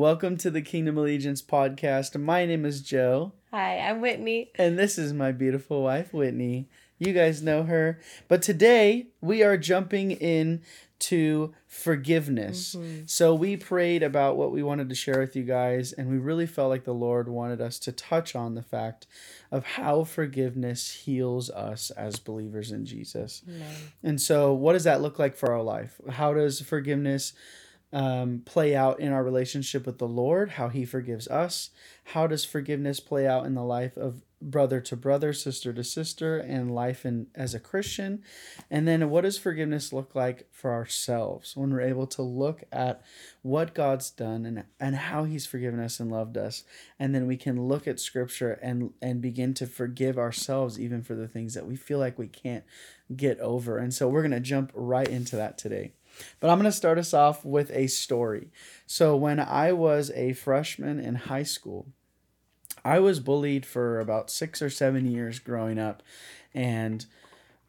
Welcome to the Kingdom Allegiance podcast. My name is Joe. Hi, I'm Whitney. And this is my beautiful wife, Whitney. You guys know her. But today we are jumping in to forgiveness. Mm-hmm. So we prayed about what we wanted to share with you guys, and we really felt like the Lord wanted us to touch on the fact of how forgiveness heals us as believers in Jesus. Amen. And so, what does that look like for our life? How does forgiveness um, play out in our relationship with the Lord, how He forgives us. How does forgiveness play out in the life of brother to brother, sister to sister, and life in, as a Christian? And then what does forgiveness look like for ourselves when we're able to look at what God's done and, and how He's forgiven us and loved us? And then we can look at Scripture and, and begin to forgive ourselves even for the things that we feel like we can't get over. And so we're going to jump right into that today. But I'm going to start us off with a story. So, when I was a freshman in high school, I was bullied for about six or seven years growing up. And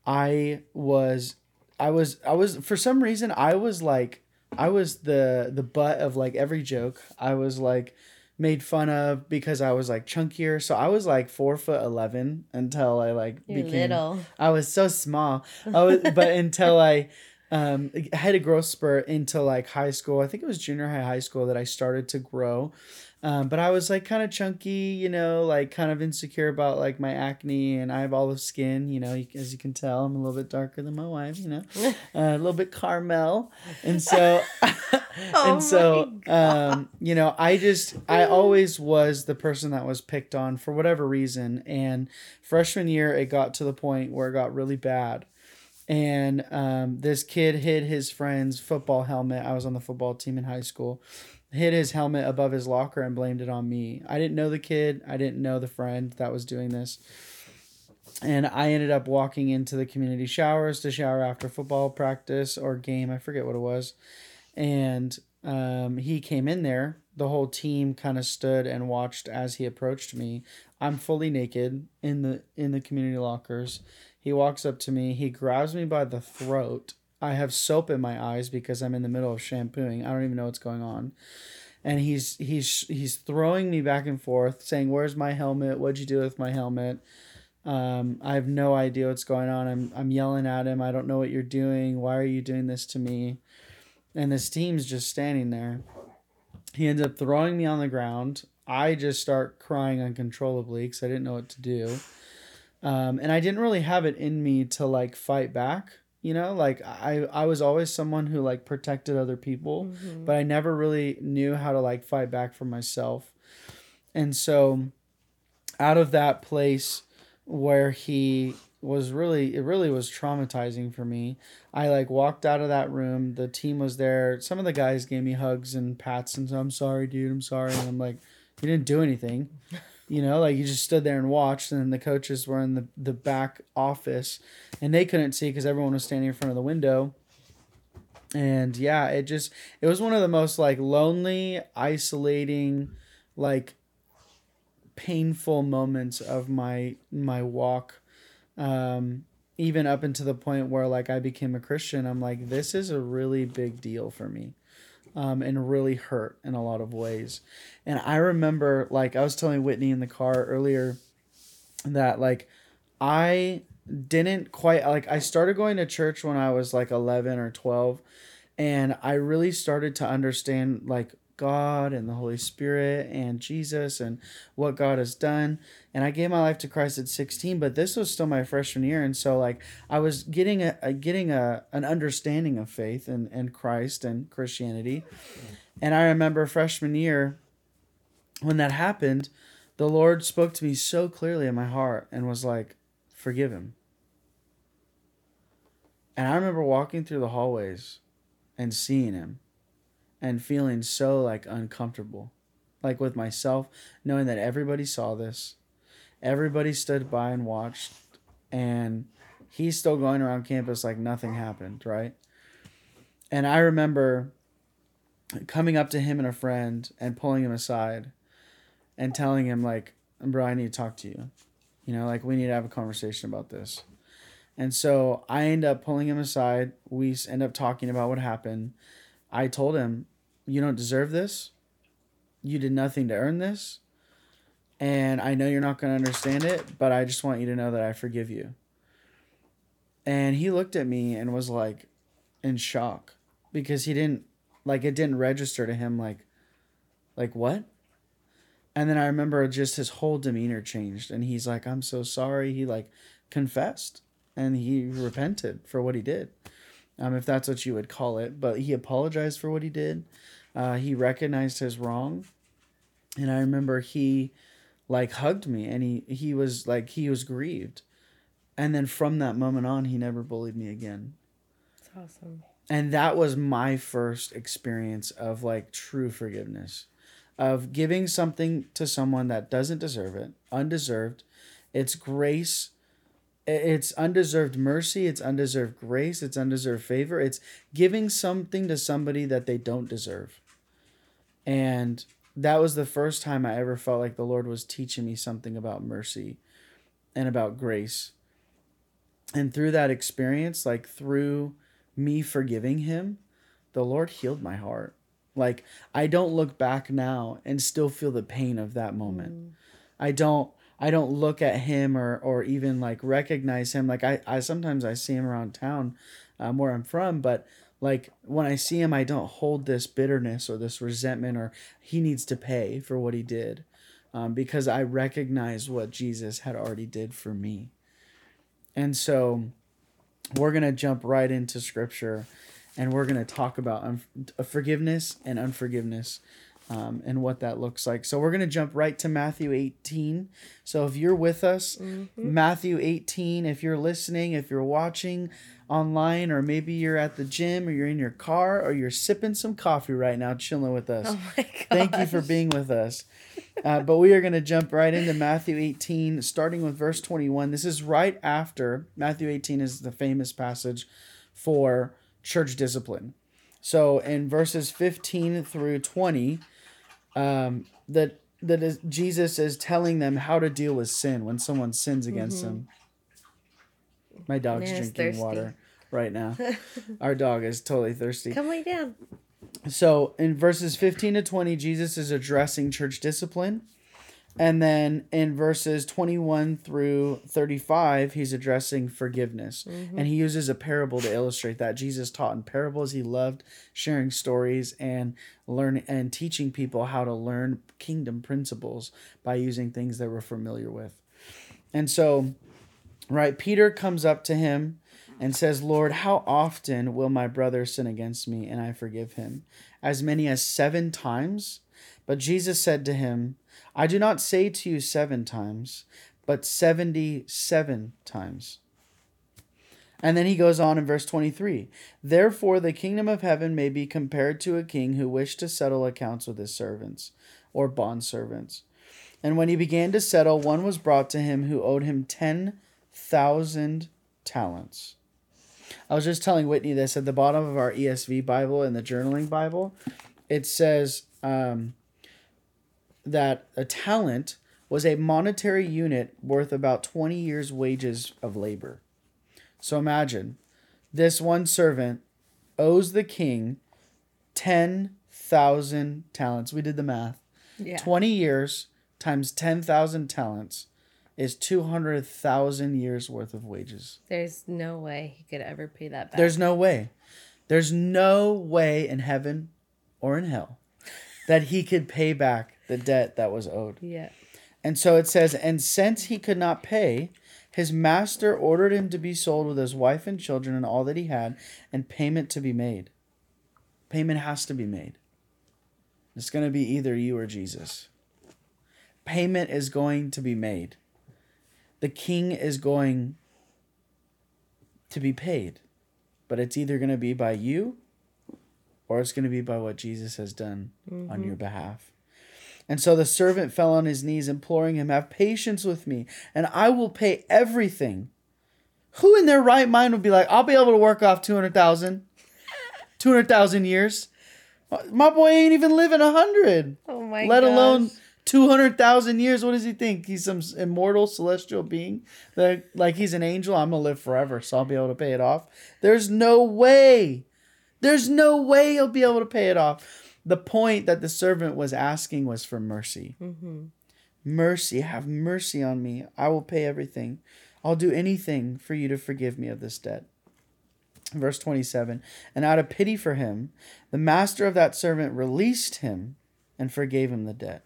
I was, I was, I was, for some reason, I was like, I was the the butt of like every joke. I was like made fun of because I was like chunkier. So I was like four foot eleven until I like You're became. Little. I was so small. I was, but until I um, I had a growth spurt into like high school. I think it was junior high, high school that I started to grow. Um, but I was like kind of chunky, you know, like kind of insecure about like my acne, and I have olive skin, you know, as you can tell, I'm a little bit darker than my wife, you know, uh, a little bit caramel, and so, oh and so, um, you know, I just I always was the person that was picked on for whatever reason, and freshman year it got to the point where it got really bad and um, this kid hid his friend's football helmet. I was on the football team in high school. Hid his helmet above his locker and blamed it on me. I didn't know the kid. I didn't know the friend that was doing this. And I ended up walking into the community showers to shower after football practice or game. I forget what it was. And um, he came in there. The whole team kind of stood and watched as he approached me. I'm fully naked in the in the community lockers he walks up to me. He grabs me by the throat. I have soap in my eyes because I'm in the middle of shampooing. I don't even know what's going on. And he's he's he's throwing me back and forth, saying, "Where's my helmet? What'd you do with my helmet?" Um, I have no idea what's going on. I'm I'm yelling at him. I don't know what you're doing. Why are you doing this to me? And this team's just standing there. He ends up throwing me on the ground. I just start crying uncontrollably because I didn't know what to do um, and I didn't really have it in me to like fight back. You know, like I I was always someone who like protected other people, mm-hmm. but I never really knew how to like fight back for myself. And so, out of that place where he was really it really was traumatizing for me. I like walked out of that room. The team was there. Some of the guys gave me hugs and pats and so I'm sorry, dude. I'm sorry. And I'm like, you didn't do anything. You know, like you just stood there and watched, and the coaches were in the, the back office, and they couldn't see because everyone was standing in front of the window. And yeah, it just it was one of the most like lonely, isolating, like painful moments of my my walk. Um, even up into the point where like I became a Christian, I'm like, this is a really big deal for me um, and really hurt in a lot of ways. And I remember, like, I was telling Whitney in the car earlier that, like, I didn't quite, like, I started going to church when I was like 11 or 12. And I really started to understand, like, God and the Holy Spirit and Jesus and what God has done. And I gave my life to Christ at 16, but this was still my freshman year. And so like I was getting a, a getting a an understanding of faith and, and Christ and Christianity. And I remember freshman year when that happened, the Lord spoke to me so clearly in my heart and was like, forgive him. And I remember walking through the hallways and seeing him and feeling so like uncomfortable. Like with myself knowing that everybody saw this everybody stood by and watched and he's still going around campus like nothing happened right? And i remember coming up to him and a friend and pulling him aside and telling him like bro i need to talk to you. You know like we need to have a conversation about this. And so i end up pulling him aside. We end up talking about what happened. I told him you don't deserve this. you did nothing to earn this. And I know you're not going to understand it, but I just want you to know that I forgive you. And he looked at me and was like in shock because he didn't like it didn't register to him like like what? And then I remember just his whole demeanor changed and he's like I'm so sorry. He like confessed and he repented for what he did. Um if that's what you would call it, but he apologized for what he did. Uh he recognized his wrong. And I remember he like hugged me and he he was like he was grieved and then from that moment on he never bullied me again That's awesome. and that was my first experience of like true forgiveness of giving something to someone that doesn't deserve it undeserved it's grace it's undeserved mercy it's undeserved grace it's undeserved favor. It's giving something to somebody that they don't deserve. And that was the first time i ever felt like the lord was teaching me something about mercy and about grace. And through that experience like through me forgiving him the lord healed my heart. Like i don't look back now and still feel the pain of that moment. Mm. I don't i don't look at him or or even like recognize him. Like i i sometimes i see him around town um, where i'm from but like when i see him i don't hold this bitterness or this resentment or he needs to pay for what he did um, because i recognize what jesus had already did for me. And so we're to jump right into scripture and we're to talk about un- forgiveness and unforgiveness um, and what that looks like. So we're going to jump right to Matthew 18. So if you're with us, Matthew 18, if you're listening, if you're watching online, or maybe you're at the gym or you're in your car or you're sipping some coffee right now, chilling with us. Oh my god. Thank you for being with us. Uh, but we are going to jump right into Matthew 18, starting with verse 21. This is right after Matthew 18 is the famous passage for church discipline. So in verses 15 through 20, um, that that is, Jesus is telling them how to deal with sin when someone sins against him. My dog's Man drinking thirsty. water right now. Our dog is totally thirsty. Come lay down. So in verses 15 to 20, Jesus is addressing church discipline. And then in verses 21 through 35, he's addressing forgiveness. Mm-hmm. And he uses a parable to illustrate that. Jesus taught in parables. He loved sharing stories and learn and teaching people how to learn kingdom principles by using things they were familiar with. And so, right, Peter comes up to him and says, Lord, how often will my brother sin against me and I forgive him? As many as seven times? But Jesus said to him, I do not say to you seven times, but 77 times. And then he goes on in verse 23 Therefore, the kingdom of heaven may be compared to a king who wished to settle accounts with his servants or bondservants. And when he began to settle, one was brought to him who owed him 10,000 talents. I was just telling Whitney this at the bottom of our ESV Bible and the journaling Bible. It says um, that a talent was a monetary unit worth about 20 years' wages of labor. So imagine this one servant owes the king 10,000 talents. We did the math. Yeah. 20 years times 10,000 talents is 200,000 years worth of wages. There's no way he could ever pay that back. There's no way. There's no way in heaven or in hell that he could pay back the debt that was owed. yeah. And so it says, and since he could not pay, his master ordered him to be sold with his wife and children and all that he had, and payment to be made. Payment has to be made. It's going to be either you or Jesus. Payment is going to be made. The king is going to be paid, but it's either going to be by you or it's going to be by what Jesus has done on mm-hmm. your behalf. And so the servant fell on his knees, imploring him, Have patience with me, and I will pay everything. Who in their right mind would be like, I'll be able to work off 200,000? 200,000 years? My boy ain't even living 100, Oh my let alone gosh. 200,000 years. What does he think? He's some immortal celestial being? That, like he's an angel? I'm going to live forever, so I'll be able to pay it off. There's no way. There's no way he'll be able to pay it off. the point that the servant was asking was for mercy. Mm-hmm. Mercy, have mercy on me. I will pay everything. I'll do anything for you to forgive me of this debt. Verse 27 And out of pity for him, the master of that servant released him and forgave him the debt.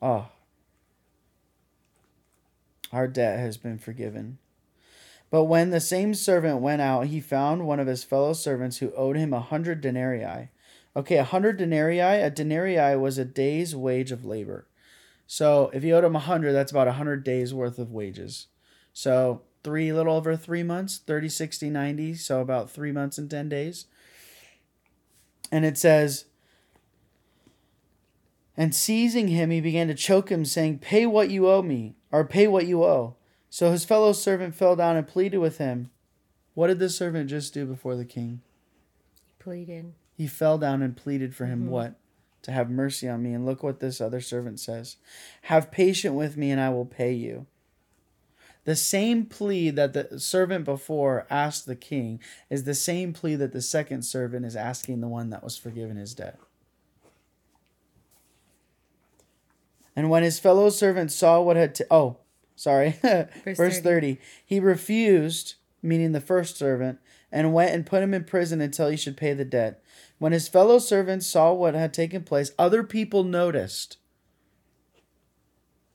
Oh, our debt has been forgiven. But when the same servant went out, he found one of his fellow servants who owed him a hundred denarii. Okay, a hundred denarii. A denarii was a day's wage of labor. So if you owed him a hundred, that's about a hundred days worth of wages. So three, little over three months, 30, 60, 90. So about three months and 10 days. And it says, and seizing him, he began to choke him, saying, Pay what you owe me, or pay what you owe. So his fellow servant fell down and pleaded with him. What did the servant just do before the king? He pleaded. He fell down and pleaded for him mm-hmm. what? To have mercy on me. And look what this other servant says Have patience with me, and I will pay you. The same plea that the servant before asked the king is the same plea that the second servant is asking the one that was forgiven his debt. And when his fellow servants saw what had, t- oh, sorry, verse, 30. 30. he refused, meaning the first servant, and went and put him in prison until he should pay the debt. When his fellow servants saw what had taken place, other people noticed.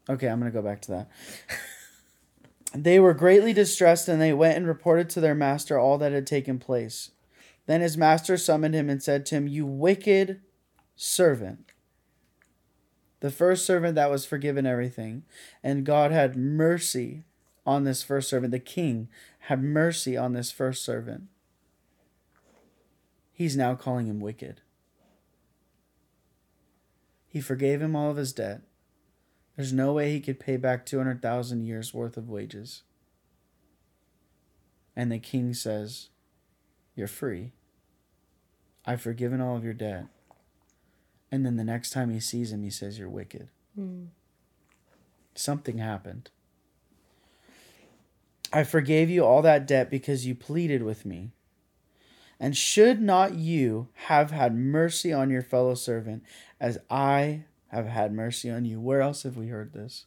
Okay, I'm going to go back to that. They were greatly distressed, and they went and reported to their master all that had taken place. Then his master summoned him and said to him, You wicked servant. The first servant that was forgiven everything, and God had mercy on this first servant. The king had mercy on this first servant. He's now calling him wicked. He forgave him all of his debt. There's no way he could pay back 200,000 years worth of wages. And the king says, You're free. I've forgiven all of your debt. And then the next time he sees him, he says, You're wicked. Mm. Something happened. I forgave you all that debt because you pleaded with me. And should not you have had mercy on your fellow servant as I have had mercy on you? Where else have we heard this?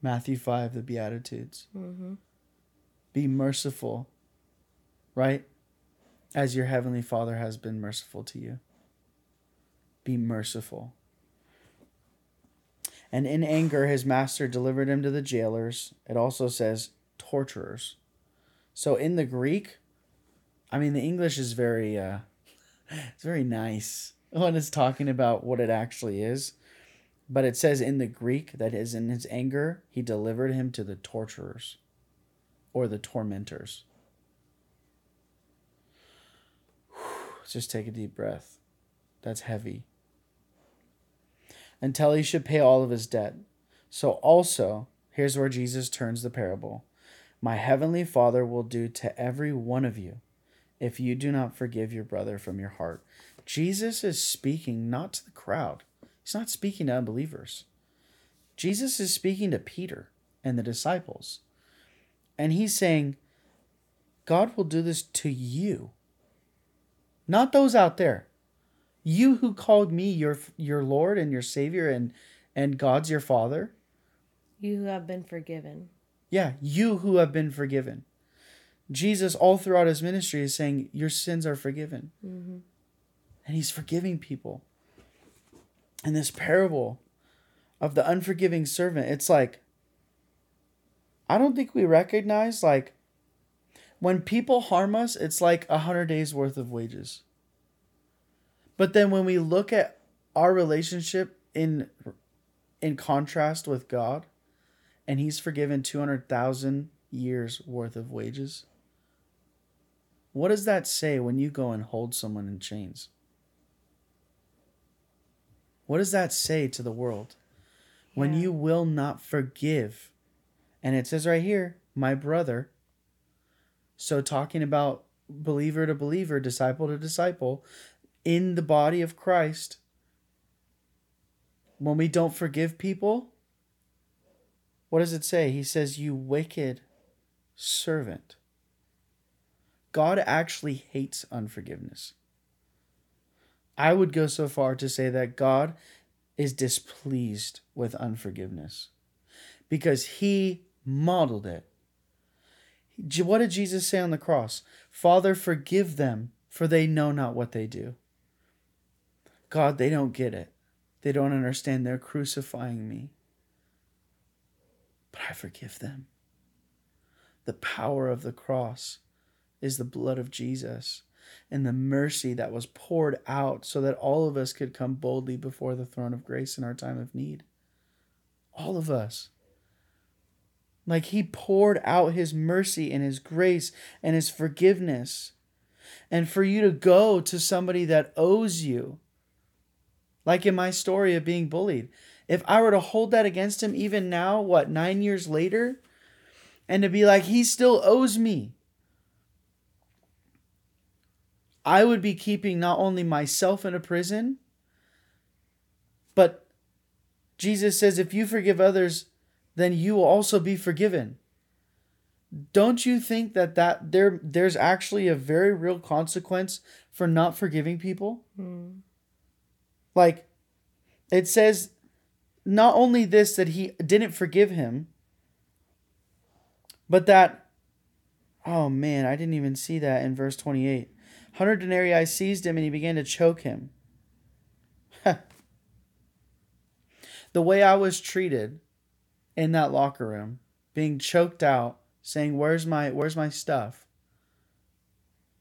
Matthew 5, the Beatitudes. Mm-hmm. Be merciful, right? As your heavenly Father has been merciful to you. Be merciful. And in anger, his master delivered him to the jailers. It also says torturers. So in the Greek, I mean, the English is very, uh, it's very nice when it's talking about what it actually is. But it says in the Greek that is in his anger, he delivered him to the torturers or the tormentors. Just take a deep breath. That's heavy. Until he should pay all of his debt. So also, here's where Jesus turns the parable. My heavenly Father will do to every one of you if you do not forgive your brother from your heart. Jesus is speaking not to the crowd. He's not speaking to unbelievers. Jesus is speaking to Peter and the disciples. And he's saying, God will do this to you. Not those out there. You who called me your your Lord and your Savior and and God's your Father. You who have been forgiven. Yeah, you who have been forgiven. Jesus, all throughout his ministry, is saying, Your sins are forgiven. Mm-hmm. And he's forgiving people. In this parable of the unforgiving servant, it's like, I don't think we recognize, like, when people harm us, it's like a hundred days worth of wages. But then when we look at our relationship in in contrast with God, and He's forgiven two hundred thousand years worth of wages. What does that say when you go and hold someone in chains? What does that say to the world? When Yeah. you will not forgive. And it says right here, my brother. So, talking about believer to believer, disciple to disciple, in the body of Christ, when we don't forgive people, what does it say? He says, You wicked servant. God actually hates unforgiveness. I would go so far to say that God is displeased with unforgiveness because he modeled it. What did Jesus say on the cross? Father, forgive them, for they know not what they do. God, they don't get it. They don't understand. They're crucifying me. But I forgive them. The power of the cross is the blood of Jesus and the mercy that was poured out so that all of us could come boldly before the throne of grace in our time of need. All of us. Like he poured out his mercy and his grace and his forgiveness. And for you to go to somebody that owes you, like in my story of being bullied, if I were to hold that against him even now, what, nine years later, and to be like, he still owes me I would be keeping not only myself in a prison, but Jesus says, if you forgive others, then you will also be forgiven. Don't you think that, that there there's actually a very real consequence for not forgiving people? Mm. Like it says not only this that he didn't forgive him, but that oh man, I didn't even see that in verse 28. 100 denarii seized him and he began to choke him. the way I was treated in that locker room, being choked out, saying, Where's my where's my stuff?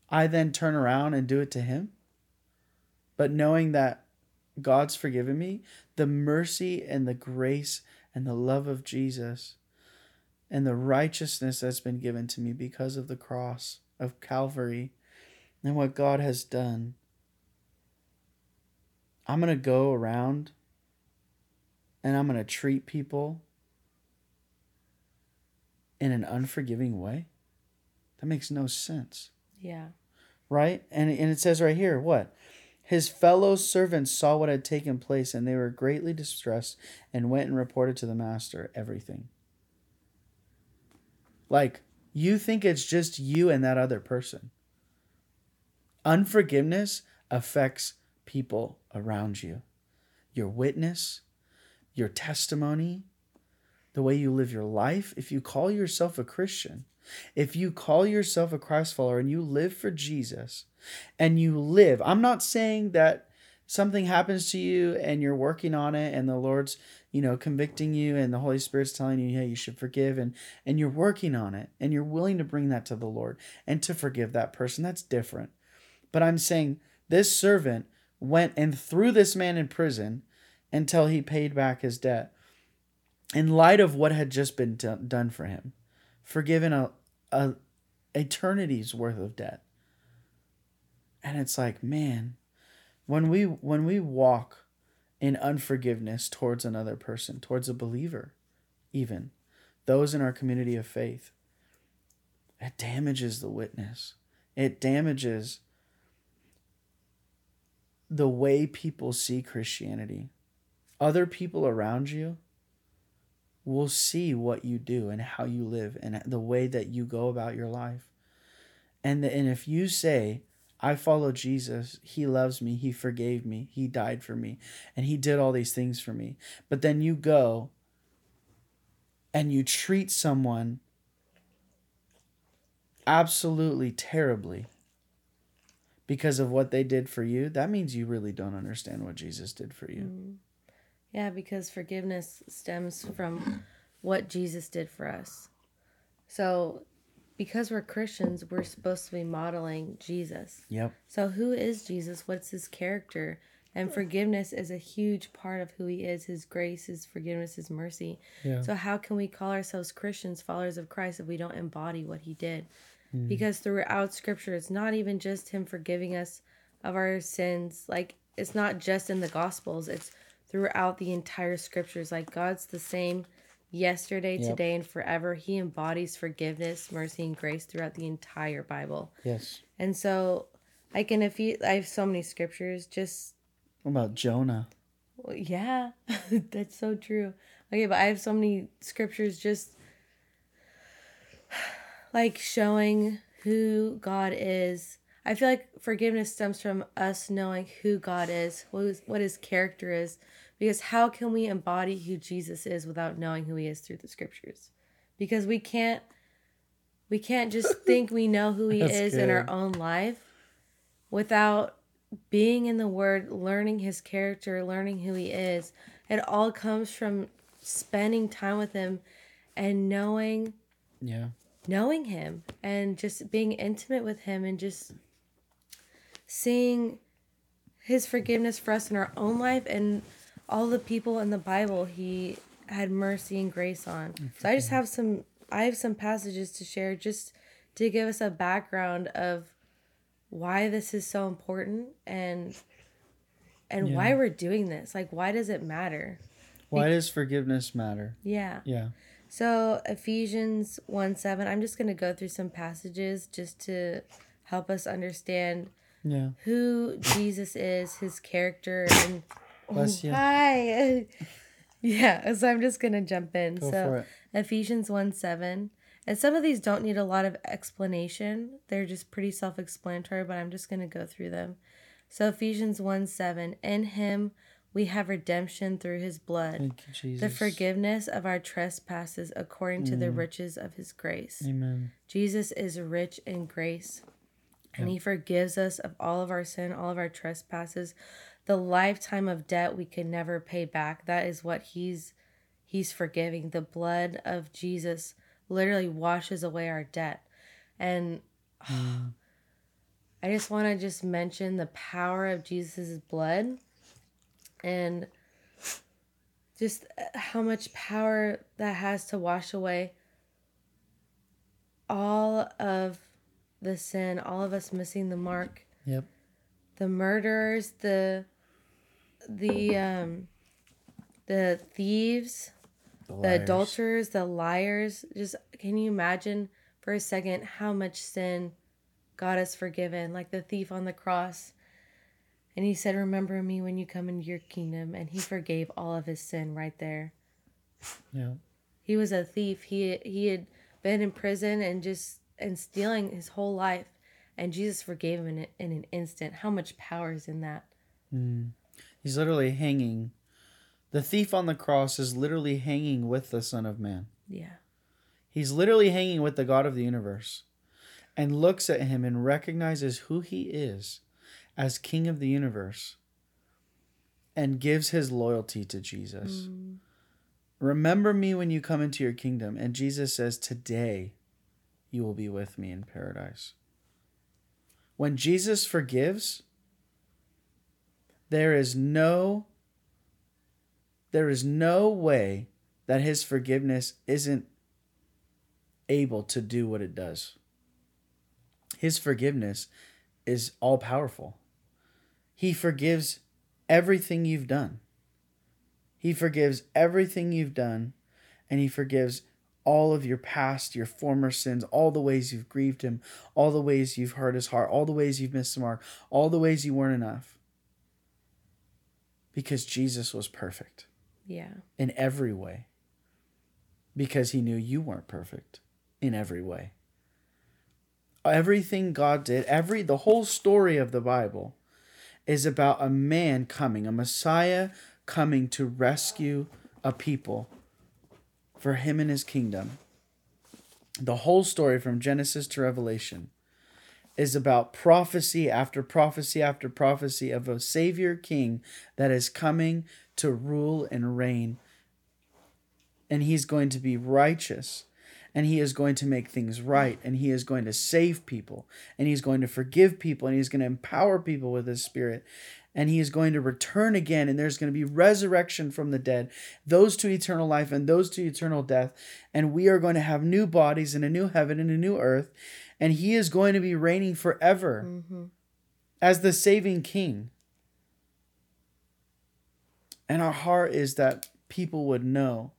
I then turn around and do it to him. But knowing that God's forgiven me, the mercy and the grace and the love of Jesus and the righteousness that's been given to me because of the cross of Calvary and what God has done, I'm going to go around and I'm going to treat people in an unforgiving way? That makes no sense. Yeah. Right? And, and it says right here, what? His fellow servants saw what had taken place and they were greatly distressed and went and reported to the master everything. Like, you think it's just you and that other person. Unforgiveness affects people around you. Your witness, your testimony, the way you live your life. If you call yourself a Christian, if you call yourself a Christ follower and you live for Jesus and you live, I'm not saying that something happens to you and you're working on it and the Lord's, you know, convicting you and the Holy Spirit's telling you, hey, you should forgive and and you're working on it and you're willing to bring that to the Lord and to forgive that person. That's different. But I'm saying this servant went and threw this man in prison until he paid back his debt. In light of what had just been do- done for him, forgiven a, a eternity's worth of debt. And it's like, man, when we when we walk in unforgiveness towards another person, towards a believer, even those in our community of faith, it damages the witness. It damages the way people see Christianity. Other people around you will see what you do and how you live and the way that you go about your life. And, the, and if you say, I follow Jesus, he loves me, he forgave me, he died for me, and he did all these things for me. But then you go and you treat someone absolutely terribly because of what they did for you, that means you really don't understand what Jesus did for you. Mm. Yeah, because forgiveness stems from what Jesus did for us. So, because we're Christians, we're supposed to be modeling Jesus. Yep. So, who is Jesus? What's his character? And forgiveness is a huge part of who he is his grace, his forgiveness, his mercy. Yeah. So, how can we call ourselves Christians, followers of Christ, if we don't embody what he did? Mm. Because throughout scripture, it's not even just him forgiving us of our sins. Like, it's not just in the gospels, it's throughout the entire scriptures. Like, God's the same yesterday, yep. today, and forever. He embodies forgiveness, mercy, and grace throughout the entire Bible. Yes. And so, I can, if you, I have so many scriptures, just. What about Jonah? Well, yeah, that's so true. Okay, but I have so many scriptures just like showing who God is. I feel like forgiveness stems from us knowing who God is, what his, what his character is, because how can we embody who Jesus is without knowing who he is through the scriptures? Because we can't we can't just think we know who he is good. in our own life without being in the word, learning his character, learning who he is. It all comes from spending time with him and knowing yeah knowing him and just being intimate with him and just seeing his forgiveness for us in our own life and all the people in the Bible he had mercy and grace on. So I just mm-hmm. have some I have some passages to share just to give us a background of why this is so important and and yeah. why we're doing this. Like why does it matter? Why Be- does forgiveness matter? Yeah. Yeah. So Ephesians 1 7, I'm just gonna go through some passages just to help us understand yeah. who Jesus is, his character and Bless you. Hi. yeah, so I'm just gonna jump in. Go so Ephesians 1 7. And some of these don't need a lot of explanation. They're just pretty self explanatory, but I'm just gonna go through them. So Ephesians 1 7. In him we have redemption through his blood, you, the forgiveness of our trespasses according to the mm. riches of his grace. Amen. Jesus is rich in grace, and he forgives us of all of our sin, all of our trespasses, the lifetime of debt we could never pay back. That is what he's he's forgiving. The blood of Jesus literally washes away our debt. And mm. I just want to just mention the power of Jesus' blood and just how much power that has to wash away all of the sin, all of us missing the mark. Yep. The murderers, the the um the thieves, the, the adulterers, the liars. Just can you imagine for a second how much sin God has forgiven? Like the thief on the cross and he said, Remember me when you come into your kingdom. And he forgave all of his sin right there. Yeah. He was a thief. He he had been in prison and just and stealing his whole life. And Jesus forgave him in, in an instant. How much power is in that? Mm. He's literally hanging. The thief on the cross is literally hanging with the Son of Man. Yeah. He's literally hanging with the God of the universe and looks at him and recognizes who he is as king of the universe and gives his loyalty to Jesus. Mm. Remember me when you come into your kingdom. And Jesus says, Today you will be with me in paradise. When Jesus forgives, there is no there is no way that his forgiveness isn't able to do what it does. His forgiveness is all powerful. He forgives everything you've done. He forgives everything you've done, and He forgives all of your past, your former sins, all the ways you've grieved Him, all the ways you've hurt His heart, all the ways you've missed the mark, all the ways you weren't enough. Because Jesus was perfect. Yeah. In every way. Because He knew you weren't perfect in every way. Everything God did, every the whole story of the Bible is about a man coming, a Messiah coming to rescue a people for him and his kingdom. The whole story from Genesis to Revelation is about prophecy after prophecy after prophecy of a Savior King that is coming to rule and reign. And he's going to be righteous and he is going to make things right and he is going to save people and he's going to forgive people and he's going to empower people with his spirit and he is going to return again and there's going to be resurrection from the dead those to eternal life and those to eternal death and we are going to have new bodies and a new heaven and a new earth and he is going to be reigning forever mm-hmm. as the saving king and our heart is that people would know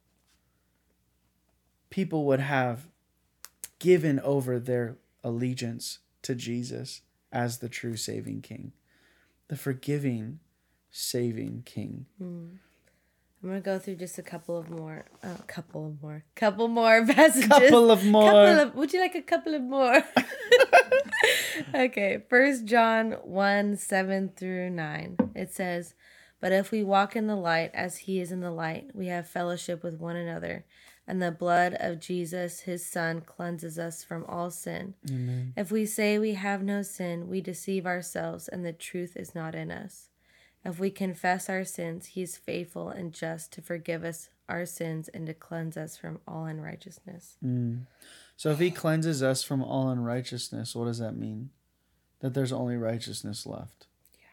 people would have given over their allegiance to Jesus as the true saving king, the forgiving, saving king. Mm. I'm gonna go through just a couple of more, a uh, couple of more, couple more passages. Couple of more. Couple of, would you like a couple of more? okay, First John 1 7 through 9. It says, But if we walk in the light as he is in the light, we have fellowship with one another, and the blood of Jesus, his Son, cleanses us from all sin. Amen. If we say we have no sin, we deceive ourselves, and the truth is not in us. If we confess our sins, he is faithful and just to forgive us our sins and to cleanse us from all unrighteousness. Mm. So if he cleanses us from all unrighteousness, what does that mean? That there's only righteousness left. Yeah.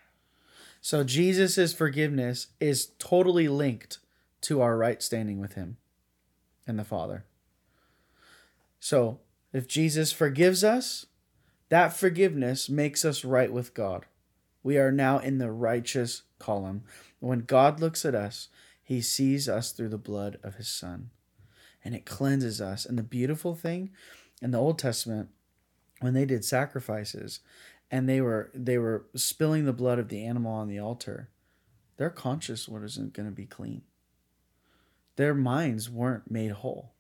So Jesus' forgiveness is totally linked to our right standing with him and the Father. So if Jesus forgives us, that forgiveness makes us right with God. We are now in the righteous column. When God looks at us, he sees us through the blood of his son and it cleanses us. And the beautiful thing in the Old Testament, when they did sacrifices and they were they were spilling the blood of the animal on the altar, their conscience wasn't going to be clean. Their minds weren't made whole.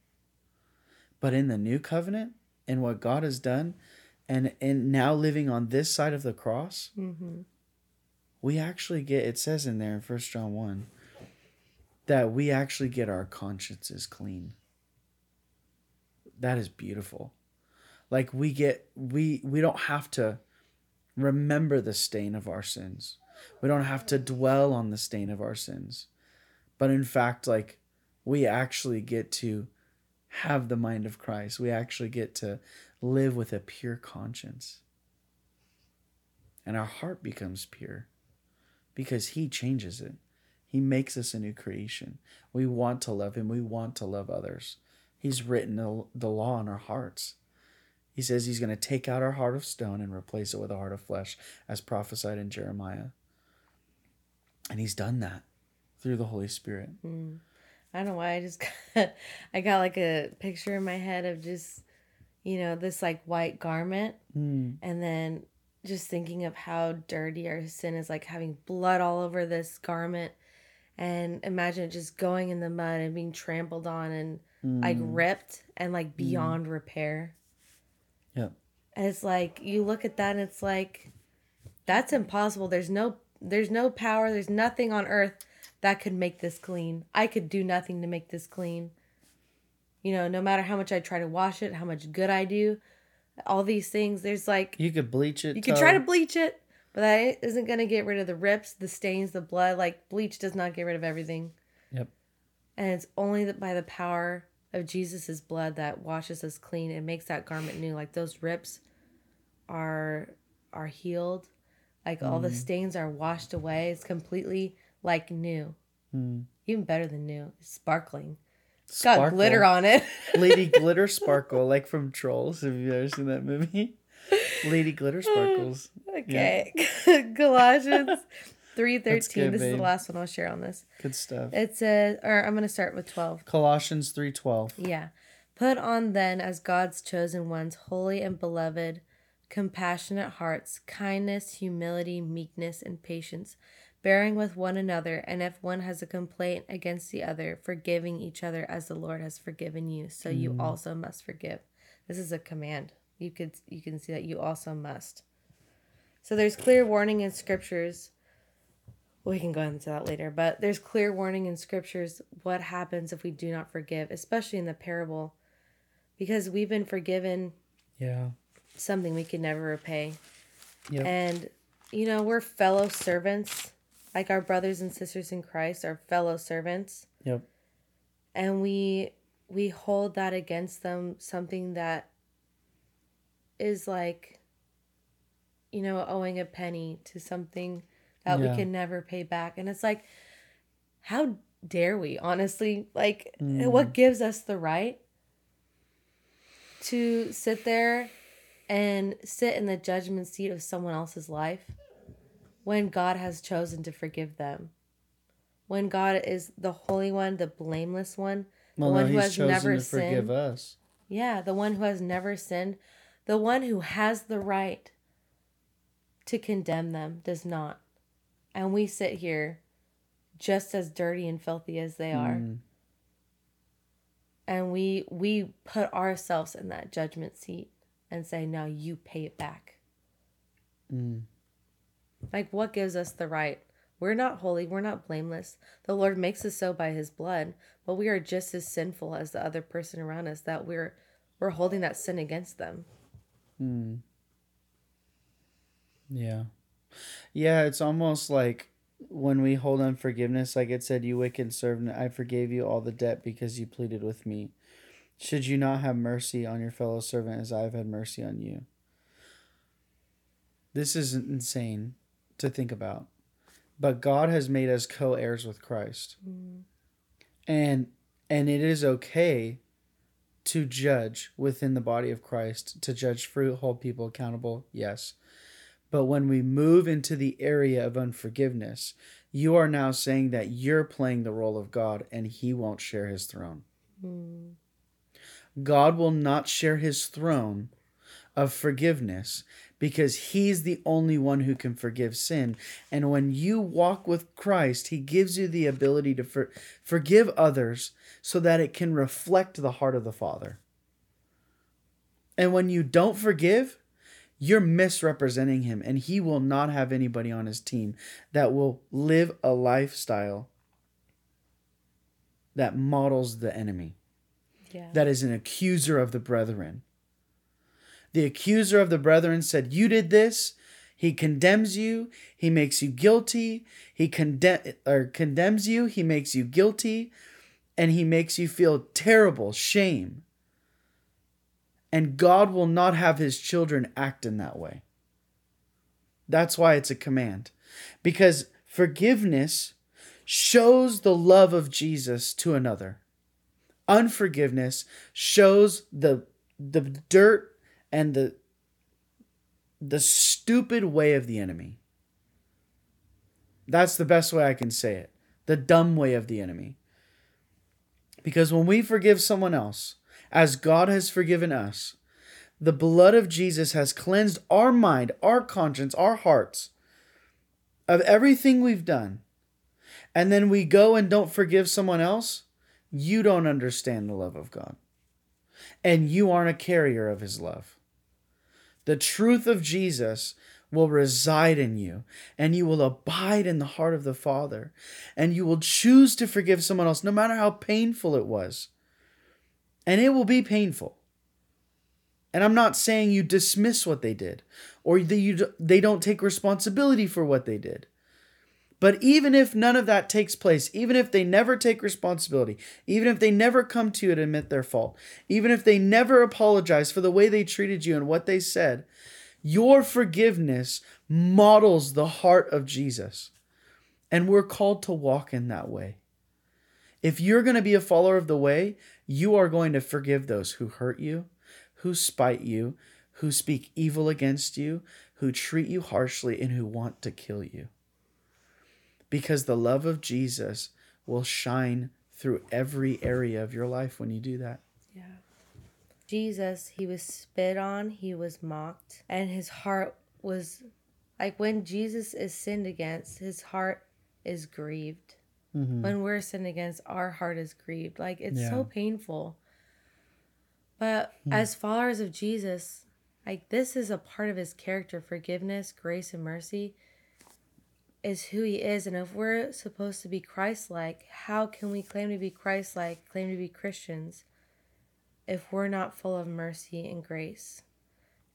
But in the new covenant and what God has done, and and now living on this side of the cross, mm-hmm. We actually get. It says in there in First John one that we actually get our consciences clean that is beautiful. Like we get we we don't have to remember the stain of our sins. We don't have to dwell on the stain of our sins. But in fact, like we actually get to have the mind of Christ. We actually get to live with a pure conscience. And our heart becomes pure because He changes it. He makes us a new creation. We want to love Him. We want to love others. He's written the, law in our hearts. He says he's going to take out our heart of stone and replace it with a heart of flesh, as prophesied in Jeremiah. And he's done that through the Holy Spirit. Mm. I don't know why I just got, I got like a picture in my head of just, you know, this like white garment. Mm. And then just thinking of how dirty our sin is, like having blood all over this garment. And imagine it just going in the mud and being trampled on and mm. like ripped and like mm. beyond mm. repair. Yeah. And it's like you look at that and it's like that's impossible. There's no there's no power, there's nothing on earth that could make this clean. I could do nothing to make this clean. You know, no matter how much I try to wash it, how much good I do, all these things, there's like You could bleach it. You could try to bleach it, but that isn't going to get rid of the rips, the stains, the blood. Like bleach does not get rid of everything. Yep. And it's only that by the power of Jesus's blood that washes us clean and makes that garment new. Like those rips are are healed. Like mm. all the mm. stains are washed away. It's completely like new. Mm. Even better than new. It's sparkling. It's got glitter on it. Lady Glitter Sparkle, like from Trolls. Have you ever seen that movie? Lady Glitter uh, Sparkles. Okay. Yeah. Colossians 313. This babe. is the last one I'll share on this. Good stuff. It says, or I'm going to start with 12. Colossians 3:12. Yeah. Put on then as God's chosen ones, holy and beloved, compassionate hearts, kindness, humility, meekness, and patience, bearing with one another, and if one has a complaint against the other, forgiving each other as the Lord has forgiven you, so mm. you also must forgive. This is a command. You could you can see that you also must. So there's clear warning in scriptures we can go into that later, but there's clear warning in scriptures what happens if we do not forgive, especially in the parable, because we've been forgiven. Yeah. Something we could never repay. Yep. And, you know, we're fellow servants, like our brothers and sisters in Christ our fellow servants. Yep. And we we hold that against them, something that is like, you know, owing a penny to something that yeah. we can never pay back. And it's like, how dare we, honestly? Like, mm. what gives us the right to sit there and sit in the judgment seat of someone else's life when God has chosen to forgive them? When God is the Holy One, the blameless one, well, the one no, who has never sinned. Us. Yeah, the one who has never sinned, the one who has the right to condemn them does not and we sit here just as dirty and filthy as they are. Mm. And we we put ourselves in that judgment seat and say, "Now you pay it back." Mm. Like, what gives us the right? We're not holy, we're not blameless. The Lord makes us so by his blood, but we are just as sinful as the other person around us that we're we're holding that sin against them. Mm. Yeah. Yeah, it's almost like when we hold unforgiveness, like it said, you wicked servant, I forgave you all the debt because you pleaded with me. Should you not have mercy on your fellow servant as I have had mercy on you? This is insane to think about. But God has made us co-heirs with Christ. Mm. And and it is okay to judge within the body of Christ, to judge fruit, hold people accountable, yes. But when we move into the area of unforgiveness, you are now saying that you're playing the role of God and he won't share his throne. Mm. God will not share his throne of forgiveness because he's the only one who can forgive sin. And when you walk with Christ, he gives you the ability to for, forgive others so that it can reflect the heart of the Father. And when you don't forgive, you're misrepresenting him, and he will not have anybody on his team that will live a lifestyle that models the enemy, yeah. that is an accuser of the brethren the accuser of the brethren said, You did this. He condemns you. He makes you guilty. He condemn or condemns you. He makes you guilty. And he makes you feel terrible shame. And God will not have his children act in that way. That's why it's a command. Because forgiveness shows the love of Jesus to another. Unforgiveness shows the the dirt and the the stupid way of the enemy. That's the best way I can say it. The dumb way of the enemy. Because when we forgive someone else, as God has forgiven us, the blood of Jesus has cleansed our mind, our conscience, our hearts of everything we've done. And then we go and don't forgive someone else, you don't understand the love of God. And you aren't a carrier of his love. The truth of Jesus will reside in you, and you will abide in the heart of the Father, and you will choose to forgive someone else, no matter how painful it was. And it will be painful. And I'm not saying you dismiss what they did, or that you they don't take responsibility for what they did. But even if none of that takes place, even if they never take responsibility, even if they never come to you to admit their fault, even if they never apologize for the way they treated you and what they said, your forgiveness models the heart of Jesus. And we're called to walk in that way. If you're going to be a follower of the way, you are going to forgive those who hurt you, who spite you, who speak evil against you, who treat you harshly, and who want to kill you because the love of Jesus will shine through every area of your life when you do that. Yeah. Jesus, he was spit on, he was mocked, and his heart was like when Jesus is sinned against, his heart is grieved. Mm-hmm. When we're sinned against, our heart is grieved. Like it's yeah. so painful. But mm. as followers of Jesus, like this is a part of his character forgiveness, grace, and mercy is who he is. And if we're supposed to be Christ like, how can we claim to be Christ like, claim to be Christians, if we're not full of mercy and grace?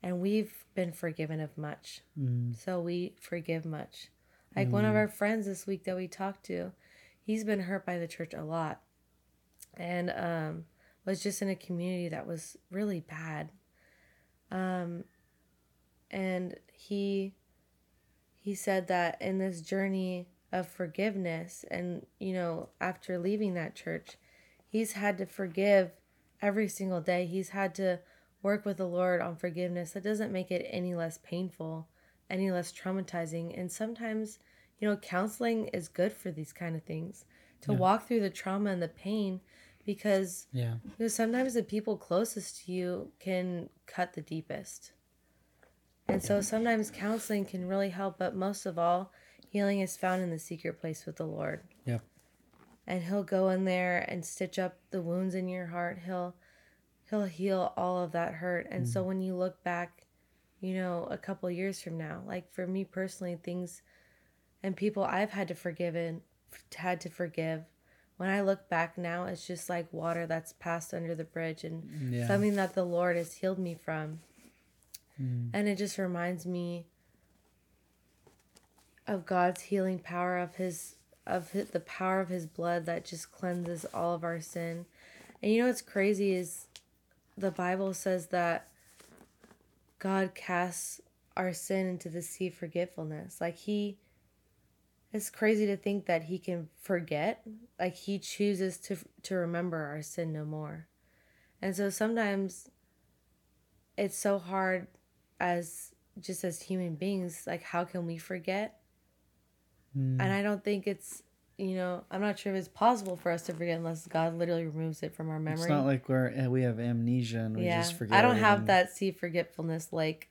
And we've been forgiven of much. Mm. So we forgive much. Like mm. one of mm. our friends this week that we talked to, he's been hurt by the church a lot. And um, was just in a community that was really bad. Um, and he he said that in this journey of forgiveness and you know after leaving that church he's had to forgive every single day. He's had to work with the lord on forgiveness. That doesn't make it any less painful any less traumatizing. And sometimes you know counseling is good for these kind of things to yeah. walk through the trauma and the pain because yeah. you know, sometimes the people closest to you can cut the deepest and so sometimes counseling can really help, but most of all, healing is found in the secret place with the Lord. Yeah. And he'll go in there and stitch up the wounds in your heart. He'll he'll heal all of that hurt. And mm. so when you look back you know, a couple years from now. Like for me personally, things and people I've had to forgive and had to forgive. When I look back now, it's just like water that's passed under the bridge and yeah. something that the Lord has healed me from. Mm. And it just reminds me of God's healing power of his of his, the power of his blood that just cleanses all of our sin. And you know what's crazy is the Bible says that God casts our sin into the sea of forgetfulness. Like he it's crazy to think that he can forget. Like he chooses to to remember our sin no more. And so sometimes it's so hard as just as human beings, like how can we forget? Mm. And I don't think it's you know, I'm not sure if it's possible for us to forget unless God literally removes it from our memory. It's not like we're eh, we have amnesia and we yeah. just forget. I don't have that sea forgetfulness like.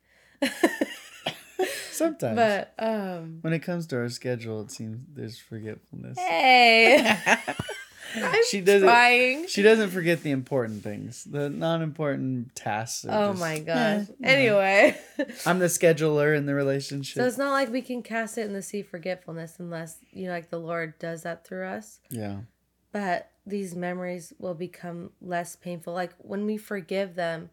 Sometimes, but um, when it comes to our schedule, it seems there's forgetfulness. Hey. I'm she doesn't. Trying. She doesn't forget the important things. The non-important tasks. oh just, my gosh. Eh, anyway, I'm the scheduler in the relationship. So it's not like we can cast it in the sea forgetfulness unless you know, like the Lord does that through us. Yeah. But these memories will become less painful. Like when we forgive them,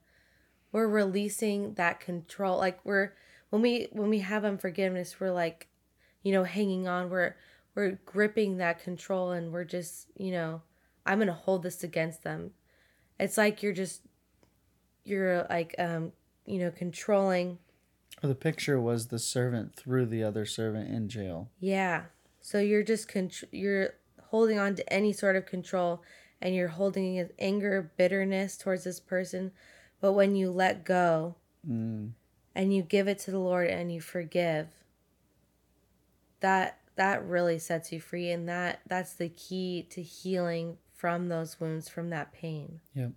we're releasing that control. Like we're when we when we have unforgiveness, we're like, you know, hanging on. We're we're gripping that control and we're just, you know, I'm going to hold this against them. It's like you're just you're like um, you know, controlling the picture was the servant threw the other servant in jail. Yeah. So you're just contr- you're holding on to any sort of control and you're holding anger, bitterness towards this person. But when you let go mm. and you give it to the Lord and you forgive, that that really sets you free and that that's the key to healing from those wounds from that pain. Yep.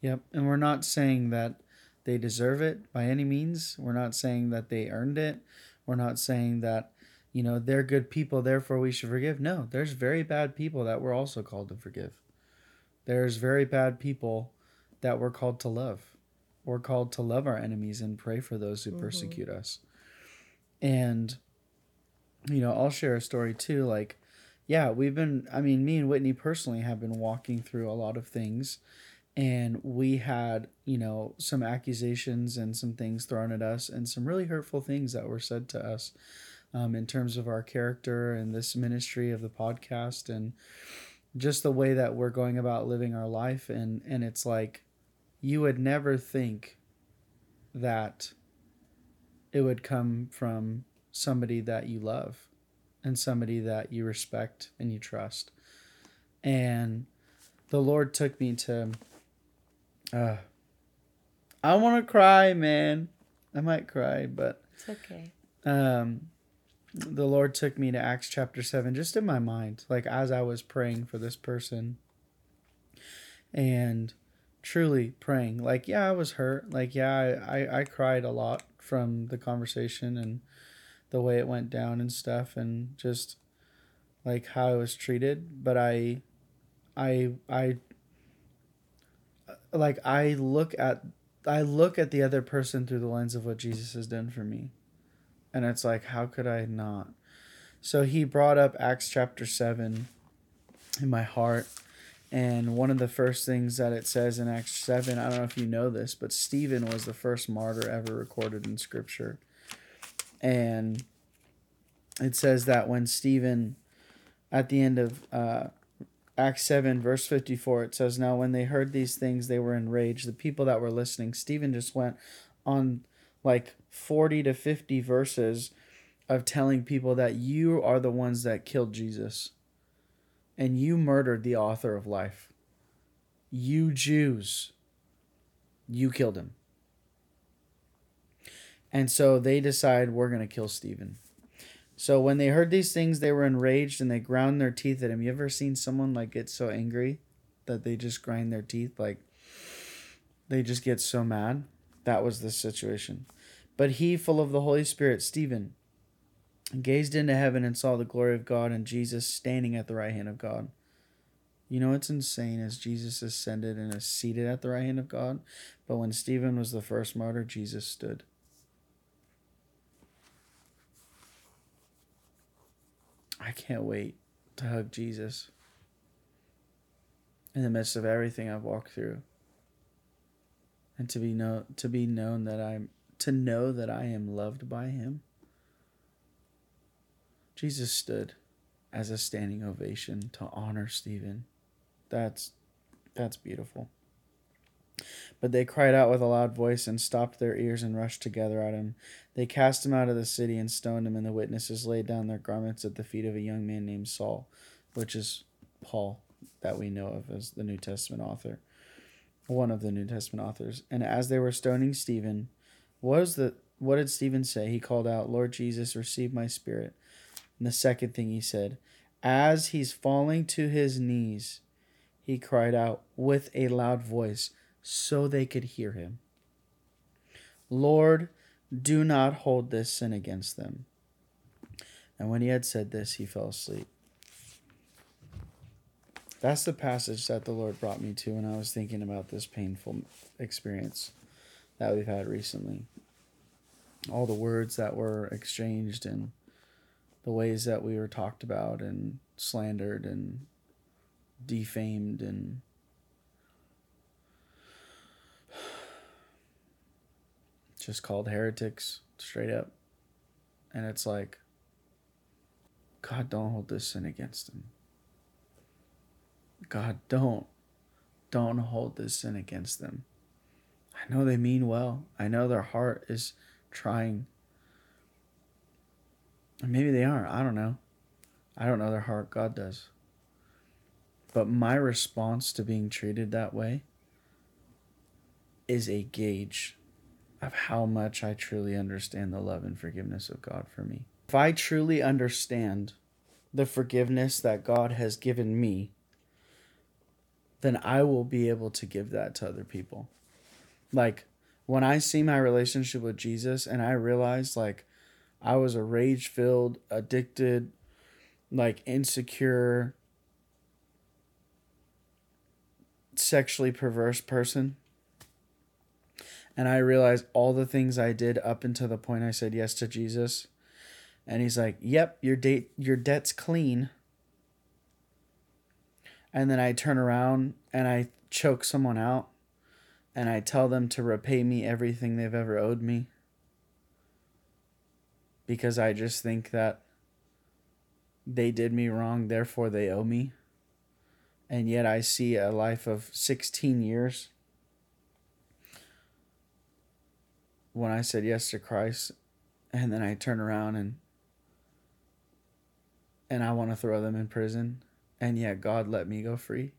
Yep and we're not saying that they deserve it by any means. We're not saying that they earned it. We're not saying that you know they're good people therefore we should forgive. No there's very bad people that we're also called to forgive. There's very bad people that we're called to love. We're called to love our enemies and pray for those who mm-hmm. persecute us. And you know, I'll share a story too. Like, yeah, we've been, I mean, me and Whitney personally have been walking through a lot of things. And we had, you know, some accusations and some things thrown at us and some really hurtful things that were said to us um, in terms of our character and this ministry of the podcast and just the way that we're going about living our life. And, and it's like, you would never think that it would come from somebody that you love and somebody that you respect and you trust. And the Lord took me to uh I want to cry, man. I might cry, but it's okay. Um the Lord took me to Acts chapter 7 just in my mind, like as I was praying for this person. And truly praying. Like, yeah, I was hurt. Like, yeah, I, I, I cried a lot from the conversation and the way it went down and stuff and just like how I was treated. But I I I uh, like I look at I look at the other person through the lens of what Jesus has done for me. And it's like how could I not? So he brought up Acts chapter 7 in my heart. And one of the first things that it says in Acts 7, I don't know if you know this, but Stephen was the first martyr ever recorded in scripture. And it says that when Stephen, at the end of uh, Acts 7, verse 54, it says, Now when they heard these things, they were enraged. The people that were listening, Stephen just went on like 40 to 50 verses of telling people that you are the ones that killed Jesus and you murdered the author of life. You Jews, you killed him. And so they decide we're going to kill Stephen. So when they heard these things, they were enraged and they ground their teeth at him. You ever seen someone like get so angry that they just grind their teeth? Like they just get so mad? That was the situation. But he, full of the Holy Spirit, Stephen, gazed into heaven and saw the glory of God and Jesus standing at the right hand of God. You know, it's insane as Jesus ascended and is seated at the right hand of God. But when Stephen was the first martyr, Jesus stood I can't wait to hug Jesus in the midst of everything I've walked through. And to be know to be known that I'm to know that I am loved by him. Jesus stood as a standing ovation to honor Stephen. That's that's beautiful. But they cried out with a loud voice and stopped their ears and rushed together at him. They cast him out of the city and stoned him, and the witnesses laid down their garments at the feet of a young man named Saul, which is Paul, that we know of as the New Testament author, one of the New Testament authors. And as they were stoning Stephen, what was the what did Stephen say? He called out, "Lord Jesus, receive my spirit." And the second thing he said, as he's falling to his knees, he cried out with a loud voice so they could hear him. Lord, do not hold this sin against them. And when he had said this, he fell asleep. That's the passage that the Lord brought me to when I was thinking about this painful experience that we've had recently. All the words that were exchanged and the ways that we were talked about and slandered and defamed and just called heretics straight up. And it's like, God, don't hold this sin against them. God, don't. Don't hold this sin against them. I know they mean well. I know their heart is trying. Maybe they aren't. I don't know. I don't know their heart. God does. But my response to being treated that way is a gauge of how much I truly understand the love and forgiveness of God for me. If I truly understand the forgiveness that God has given me, then I will be able to give that to other people. Like when I see my relationship with Jesus and I realize like I was a rage filled, addicted, like insecure, sexually perverse person and I realized all the things I did up until the point I said yes to Jesus. And he's like, "Yep, your date your debt's clean." And then I turn around and I choke someone out and I tell them to repay me everything they've ever owed me. Because I just think that they did me wrong, therefore they owe me. And yet I see a life of 16 years when I said yes to Christ and then I turn around and and I want to throw them in prison and yet God let me go free.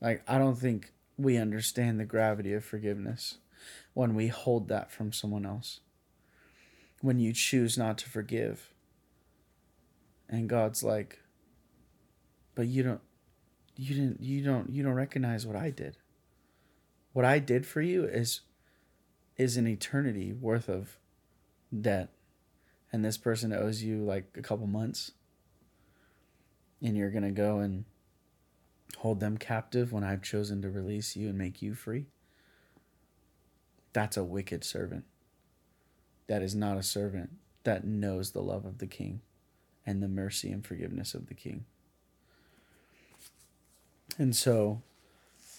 Like I don't think we understand the gravity of forgiveness when we hold that from someone else. When you choose not to forgive. And God's like but you don't you didn't you don't you don't recognize what I did. What I did for you is is an eternity worth of debt. And this person owes you like a couple months. And you're going to go and hold them captive when I've chosen to release you and make you free? That's a wicked servant. That is not a servant that knows the love of the king and the mercy and forgiveness of the king. And so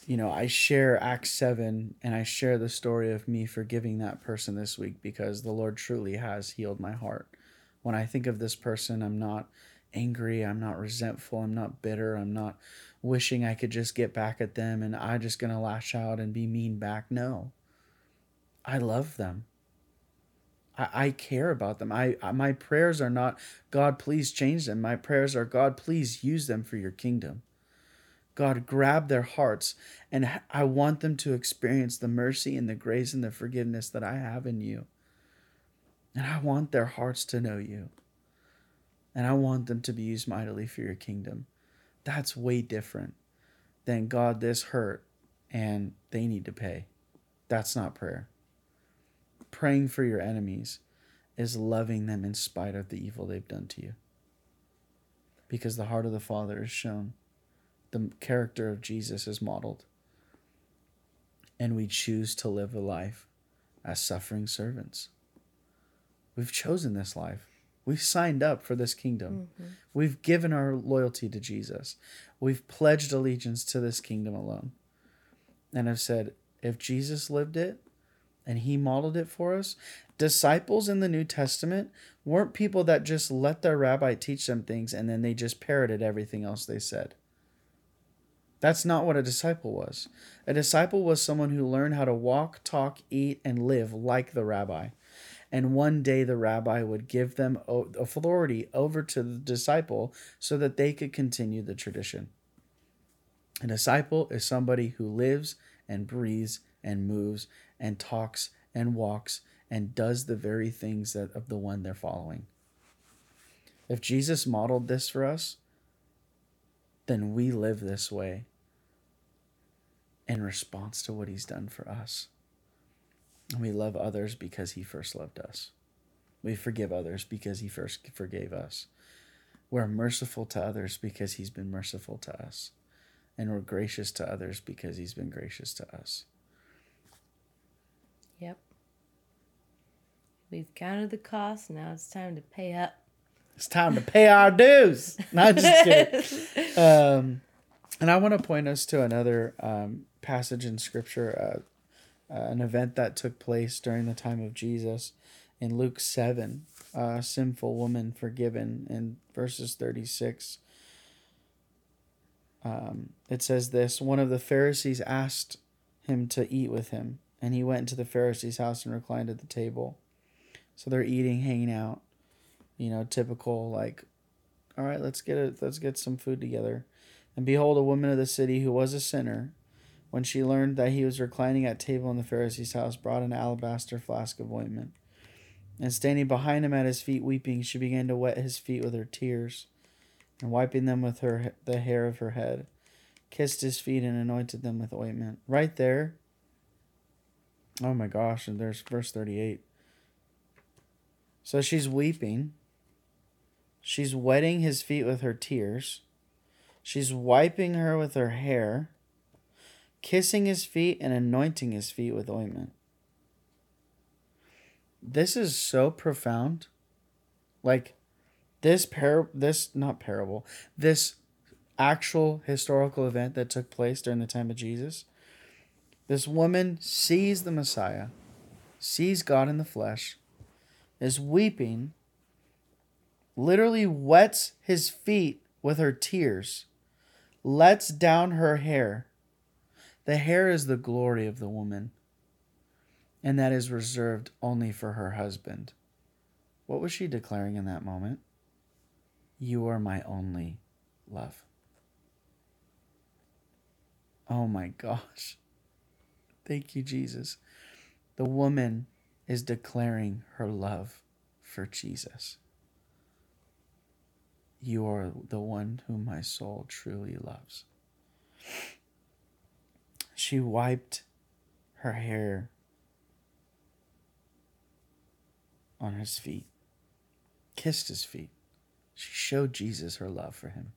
you know, I share Acts 7 and I share the story of me forgiving that person this week because the Lord truly has healed my heart. When I think of this person, I'm not angry, I'm not resentful, I'm not bitter, I'm not wishing I could just get back at them and I'm just going to lash out and be mean back. No. I love them. I, I care about them. I, I my prayers are not God please change them. My prayers are God please use them for your kingdom. God, grab their hearts, and I want them to experience the mercy and the grace and the forgiveness that I have in you. And I want their hearts to know you. And I want them to be used mightily for your kingdom. That's way different than God, this hurt and they need to pay. That's not prayer. Praying for your enemies is loving them in spite of the evil they've done to you. Because the heart of the Father is shown the character of Jesus is modeled. And we choose to live a life as suffering servants. We've chosen this life. We've signed up for this kingdom. Mm-hmm. We've given our loyalty to Jesus. We've pledged allegiance to this kingdom alone. And I've said, if Jesus lived it and he modeled it for us, disciples in the New Testament weren't people that just let their rabbi teach them things and then they just parroted everything else they said. That's not what a disciple was. A disciple was someone who learned how to walk, talk, eat, and live like the rabbi. And one day the rabbi would give them authority over to the disciple so that they could continue the tradition. A disciple is somebody who lives and breathes and moves and talks and walks and does the very things that of the one they're following. If Jesus modeled this for us, then we live this way in response to what he's done for us. And we love others because he first loved us. We forgive others because he first forgave us. We're merciful to others because he's been merciful to us. And we're gracious to others because he's been gracious to us. Yep. We've counted the cost. Now it's time to pay up. It's time to pay our dues. Not just kidding. Um, and I want to point us to another um, passage in Scripture, uh, uh, an event that took place during the time of Jesus in Luke 7, a sinful woman forgiven in verses 36. Um, it says this One of the Pharisees asked him to eat with him, and he went into the Pharisee's house and reclined at the table. So they're eating, hanging out, you know, typical like, all right, let's get it, let's get some food together. And behold, a woman of the city who was a sinner, when she learned that he was reclining at table in the Pharisee's house, brought an alabaster flask of ointment. And standing behind him at his feet, weeping, she began to wet his feet with her tears, and wiping them with her the hair of her head, kissed his feet and anointed them with ointment. Right there. Oh my gosh! And there's verse thirty-eight. So she's weeping. She's wetting his feet with her tears. She's wiping her with her hair, kissing his feet, and anointing his feet with ointment. This is so profound. Like this par this not parable, this actual historical event that took place during the time of Jesus. This woman sees the Messiah, sees God in the flesh, is weeping, literally wets his feet with her tears, lets down her hair. The hair is the glory of the woman, and that is reserved only for her husband. What was she declaring in that moment? You are my only love. Oh my gosh. Thank you, Jesus. The woman is declaring her love for Jesus. You are the one whom my soul truly loves. She wiped her hair on his feet, kissed his feet. She showed Jesus her love for him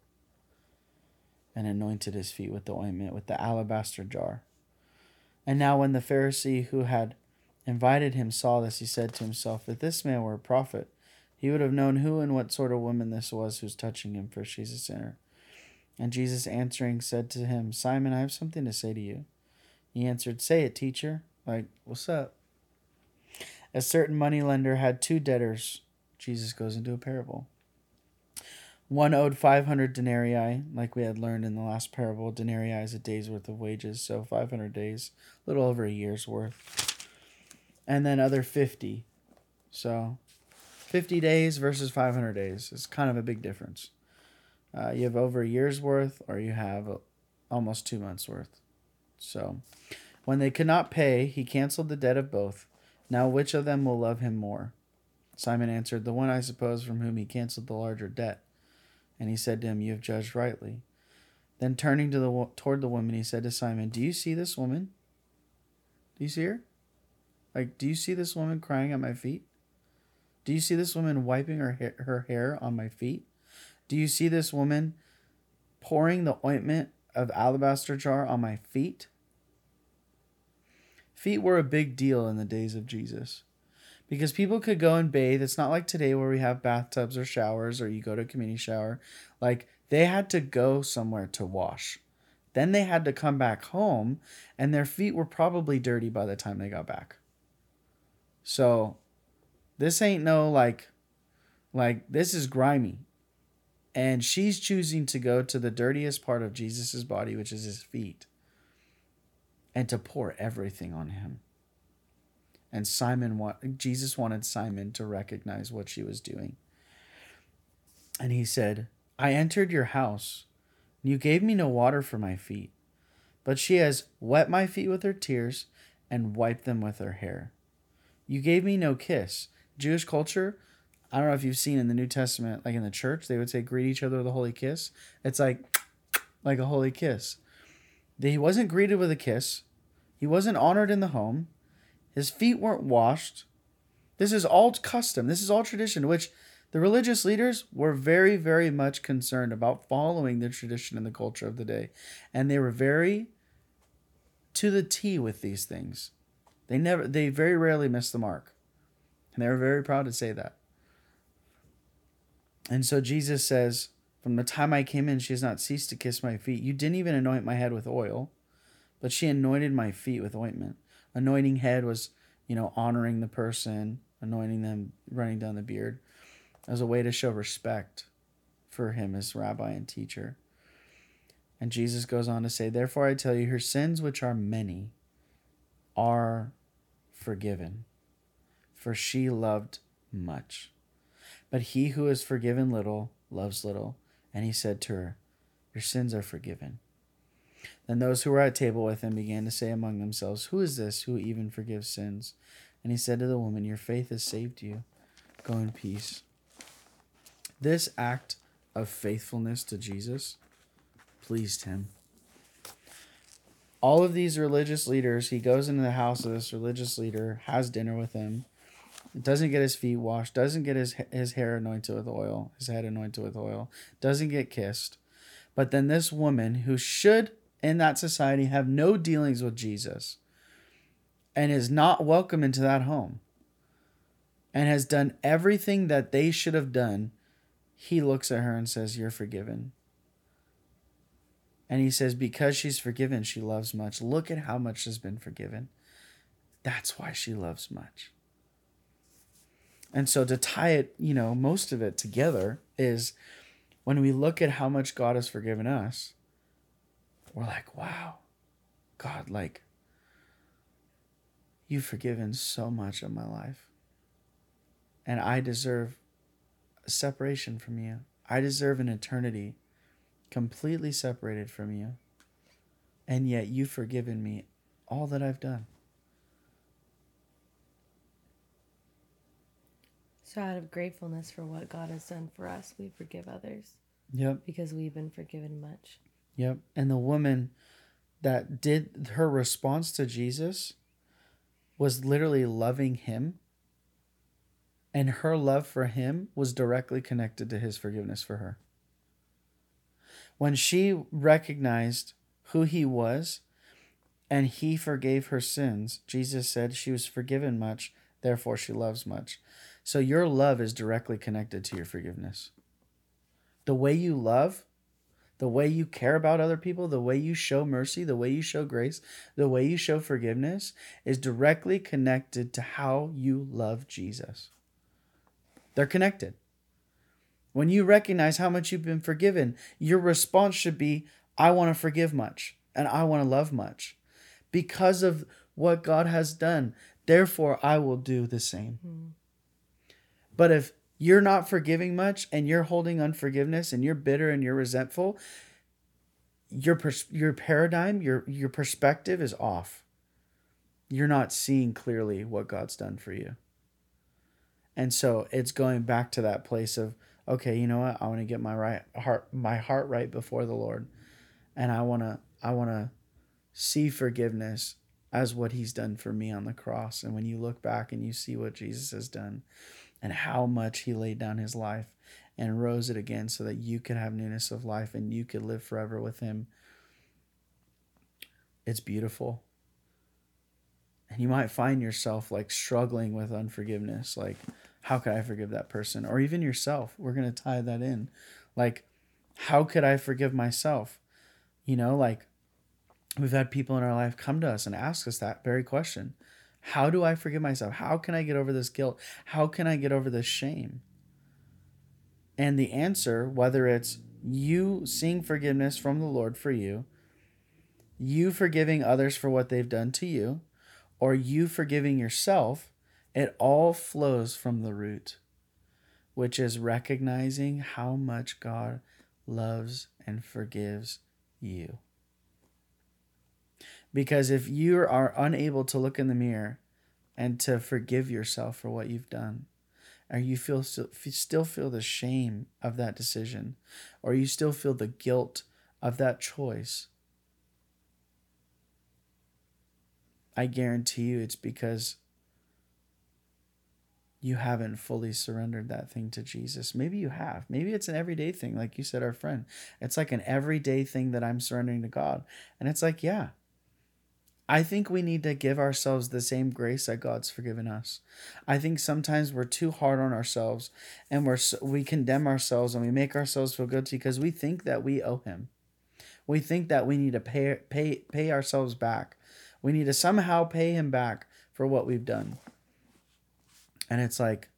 and anointed his feet with the ointment with the alabaster jar. And now, when the Pharisee who had invited him saw this, he said to himself, If this man were a prophet, he would have known who and what sort of woman this was who's touching him, for she's a sinner. And Jesus answering said to him, Simon, I have something to say to you. He answered, Say it, teacher. Like, what's up? A certain moneylender had two debtors. Jesus goes into a parable. One owed 500 denarii, like we had learned in the last parable. Denarii is a day's worth of wages, so 500 days, a little over a year's worth and then other 50. So 50 days versus 500 days is kind of a big difference. Uh, you have over a year's worth, or you have almost two months' worth. So when they could not pay, he canceled the debt of both. Now, which of them will love him more? Simon answered, The one, I suppose, from whom he canceled the larger debt. And he said to him, You have judged rightly. Then turning to the toward the woman, he said to Simon, Do you see this woman? Do you see her? Like, do you see this woman crying at my feet? Do you see this woman wiping her her hair on my feet? Do you see this woman pouring the ointment of alabaster jar on my feet? Feet were a big deal in the days of Jesus because people could go and bathe. It's not like today where we have bathtubs or showers or you go to a community shower. Like they had to go somewhere to wash. Then they had to come back home and their feet were probably dirty by the time they got back. So this ain't no like like this is grimy. And she's choosing to go to the dirtiest part of Jesus's body, which is his feet, and to pour everything on him. And Simon want Jesus wanted Simon to recognize what she was doing. And he said, I entered your house, and you gave me no water for my feet, but she has wet my feet with her tears and wiped them with her hair. You gave me no kiss. Jewish culture, I don't know if you've seen in the New Testament, like in the church, they would say greet each other with a holy kiss. It's like like a holy kiss. He wasn't greeted with a kiss. He wasn't honored in the home. His feet weren't washed. This is all custom. This is all tradition, which the religious leaders were very, very much concerned about following the tradition and the culture of the day. And they were very to the T with these things. They never they very rarely missed the mark. And they were very proud to say that. And so Jesus says, From the time I came in, she has not ceased to kiss my feet. You didn't even anoint my head with oil, but she anointed my feet with ointment. Anointing head was, you know, honoring the person, anointing them, running down the beard as a way to show respect for him as rabbi and teacher. And Jesus goes on to say, Therefore I tell you, her sins, which are many, are forgiven, for she loved much. But he who is forgiven little loves little. And he said to her, Your sins are forgiven. Then those who were at table with him began to say among themselves, Who is this who even forgives sins? And he said to the woman, Your faith has saved you. Go in peace. This act of faithfulness to Jesus pleased him. All of these religious leaders, he goes into the house of this religious leader, has dinner with him, doesn't get his feet washed, doesn't get his his hair anointed with oil, his head anointed with oil, doesn't get kissed. But then this woman who should in that society have no dealings with Jesus and is not welcome into that home and has done everything that they should have done, he looks at her and says, You're forgiven. And he says, Because she's forgiven, she loves much. Look at how much has been forgiven. That's why she loves much. And so to tie it, you know, most of it together is when we look at how much God has forgiven us, we're like, wow, God, like, you've forgiven so much of my life. And I deserve a separation from you. I deserve an eternity completely separated from you. And yet you've forgiven me all that I've done. So, out of gratefulness for what God has done for us, we forgive others. Yep. Because we've been forgiven much. Yep. And the woman that did her response to Jesus was literally loving him. And her love for him was directly connected to his forgiveness for her. When she recognized who he was and he forgave her sins, Jesus said she was forgiven much, therefore she loves much. So your love is directly connected to your forgiveness. The way you love, the way you care about other people, the way you show mercy, the way you show grace, the way you show forgiveness is directly connected to how you love Jesus. They're connected. When you recognize how much you've been forgiven, your response should be, I want to forgive much and I want to love much because of what God has done. Therefore, I will do the same. Mm. But if you're not forgiving much and you're holding unforgiveness and you're bitter and you're resentful, your pers- your paradigm, your your perspective is off. You're not seeing clearly what God's done for you. And so it's going back to that place of okay, you know what? I want to get my right heart my heart right before the Lord. And I want to I want to see forgiveness as what he's done for me on the cross. And when you look back and you see what Jesus has done, and how much he laid down his life and rose it again so that you could have newness of life and you could live forever with him. It's beautiful. And you might find yourself like struggling with unforgiveness. Like, how could I forgive that person? Or even yourself. We're going to tie that in. Like, how could I forgive myself? You know, like we've had people in our life come to us and ask us that very question How do I forgive myself? How can I get over this guilt? How can I get over this shame? And the answer, whether it's you seeing forgiveness from the Lord for you, you forgiving others for what they've done to you, or you forgiving yourself, it all flows from the root, which is recognizing how much God loves and forgives you. Because if you are unable to look in the mirror and to forgive yourself for what you've done, or you feel still, still feel the shame of that decision, or you still feel the guilt of that choice, I guarantee you it's because you haven't fully surrendered that thing to Jesus. Maybe you have. Maybe it's an everyday thing, like you said, our friend. It's like an everyday thing that I'm surrendering to God. And it's like, yeah, I think we need to give ourselves the same grace that God's forgiven us. I think sometimes we're too hard on ourselves and we're we condemn ourselves and we make ourselves feel guilty because we think that we owe him. We think that we need to pay pay pay ourselves back. We need to somehow pay him back for what we've done. And it's like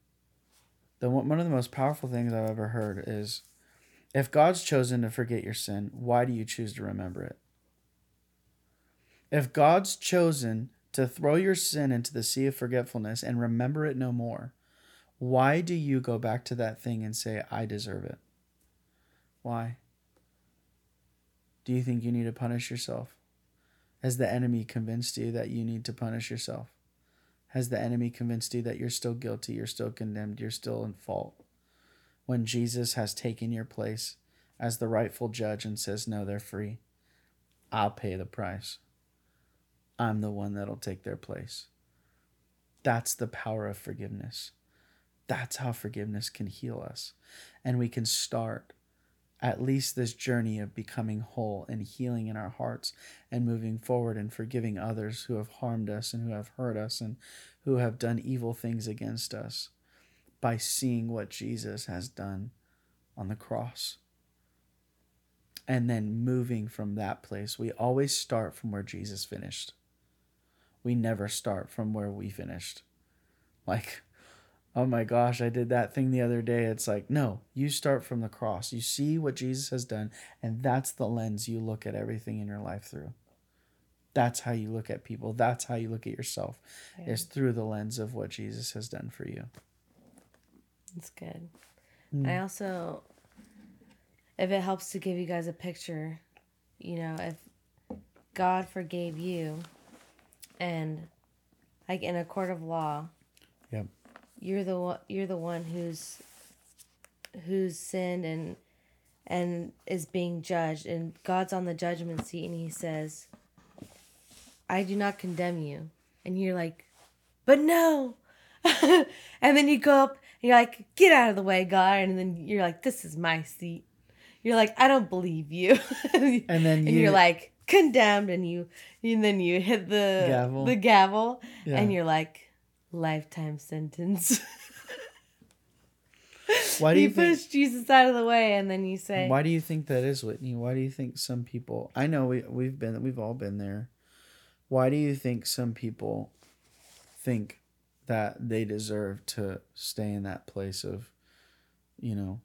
the one of the most powerful things I've ever heard is if God's chosen to forget your sin, why do you choose to remember it? If God's chosen to throw your sin into the sea of forgetfulness and remember it no more, why do you go back to that thing and say, I deserve it? Why? Do you think you need to punish yourself? Has the enemy convinced you that you need to punish yourself? Has the enemy convinced you that you're still guilty, you're still condemned, you're still in fault? When Jesus has taken your place as the rightful judge and says, No, they're free, I'll pay the price. I'm the one that'll take their place. That's the power of forgiveness. That's how forgiveness can heal us. And we can start at least this journey of becoming whole and healing in our hearts and moving forward and forgiving others who have harmed us and who have hurt us and who have done evil things against us by seeing what Jesus has done on the cross. And then moving from that place, we always start from where Jesus finished we never start from where we finished. Like, oh my gosh, I did that thing the other day. It's like, no, you start from the cross. You see what Jesus has done, and that's the lens you look at everything in your life through. That's how you look at people. That's how you look at yourself. Yeah. Is through the lens of what Jesus has done for you. That's good. Mm. I also if it helps to give you guys a picture, you know, if God forgave you, and like in a court of law yeah. you're the one you're the one who's who's sinned and and is being judged. And god's on the judgment seat and he says i do not condemn you. And you're like but no. And then you go up and you're like get out of the way god. And then you're like this is my seat. You're like i don't believe you. And then and you're like condemned and you and then you hit the gavel. the gavel yeah. and you're like lifetime sentence. why do you, you push think, Jesus out of the way and then you say Why do you think that is, Whitney? Why do you think some people I know we we've been we've all been there. Why do you think some people think that they deserve to stay in that place of, you know,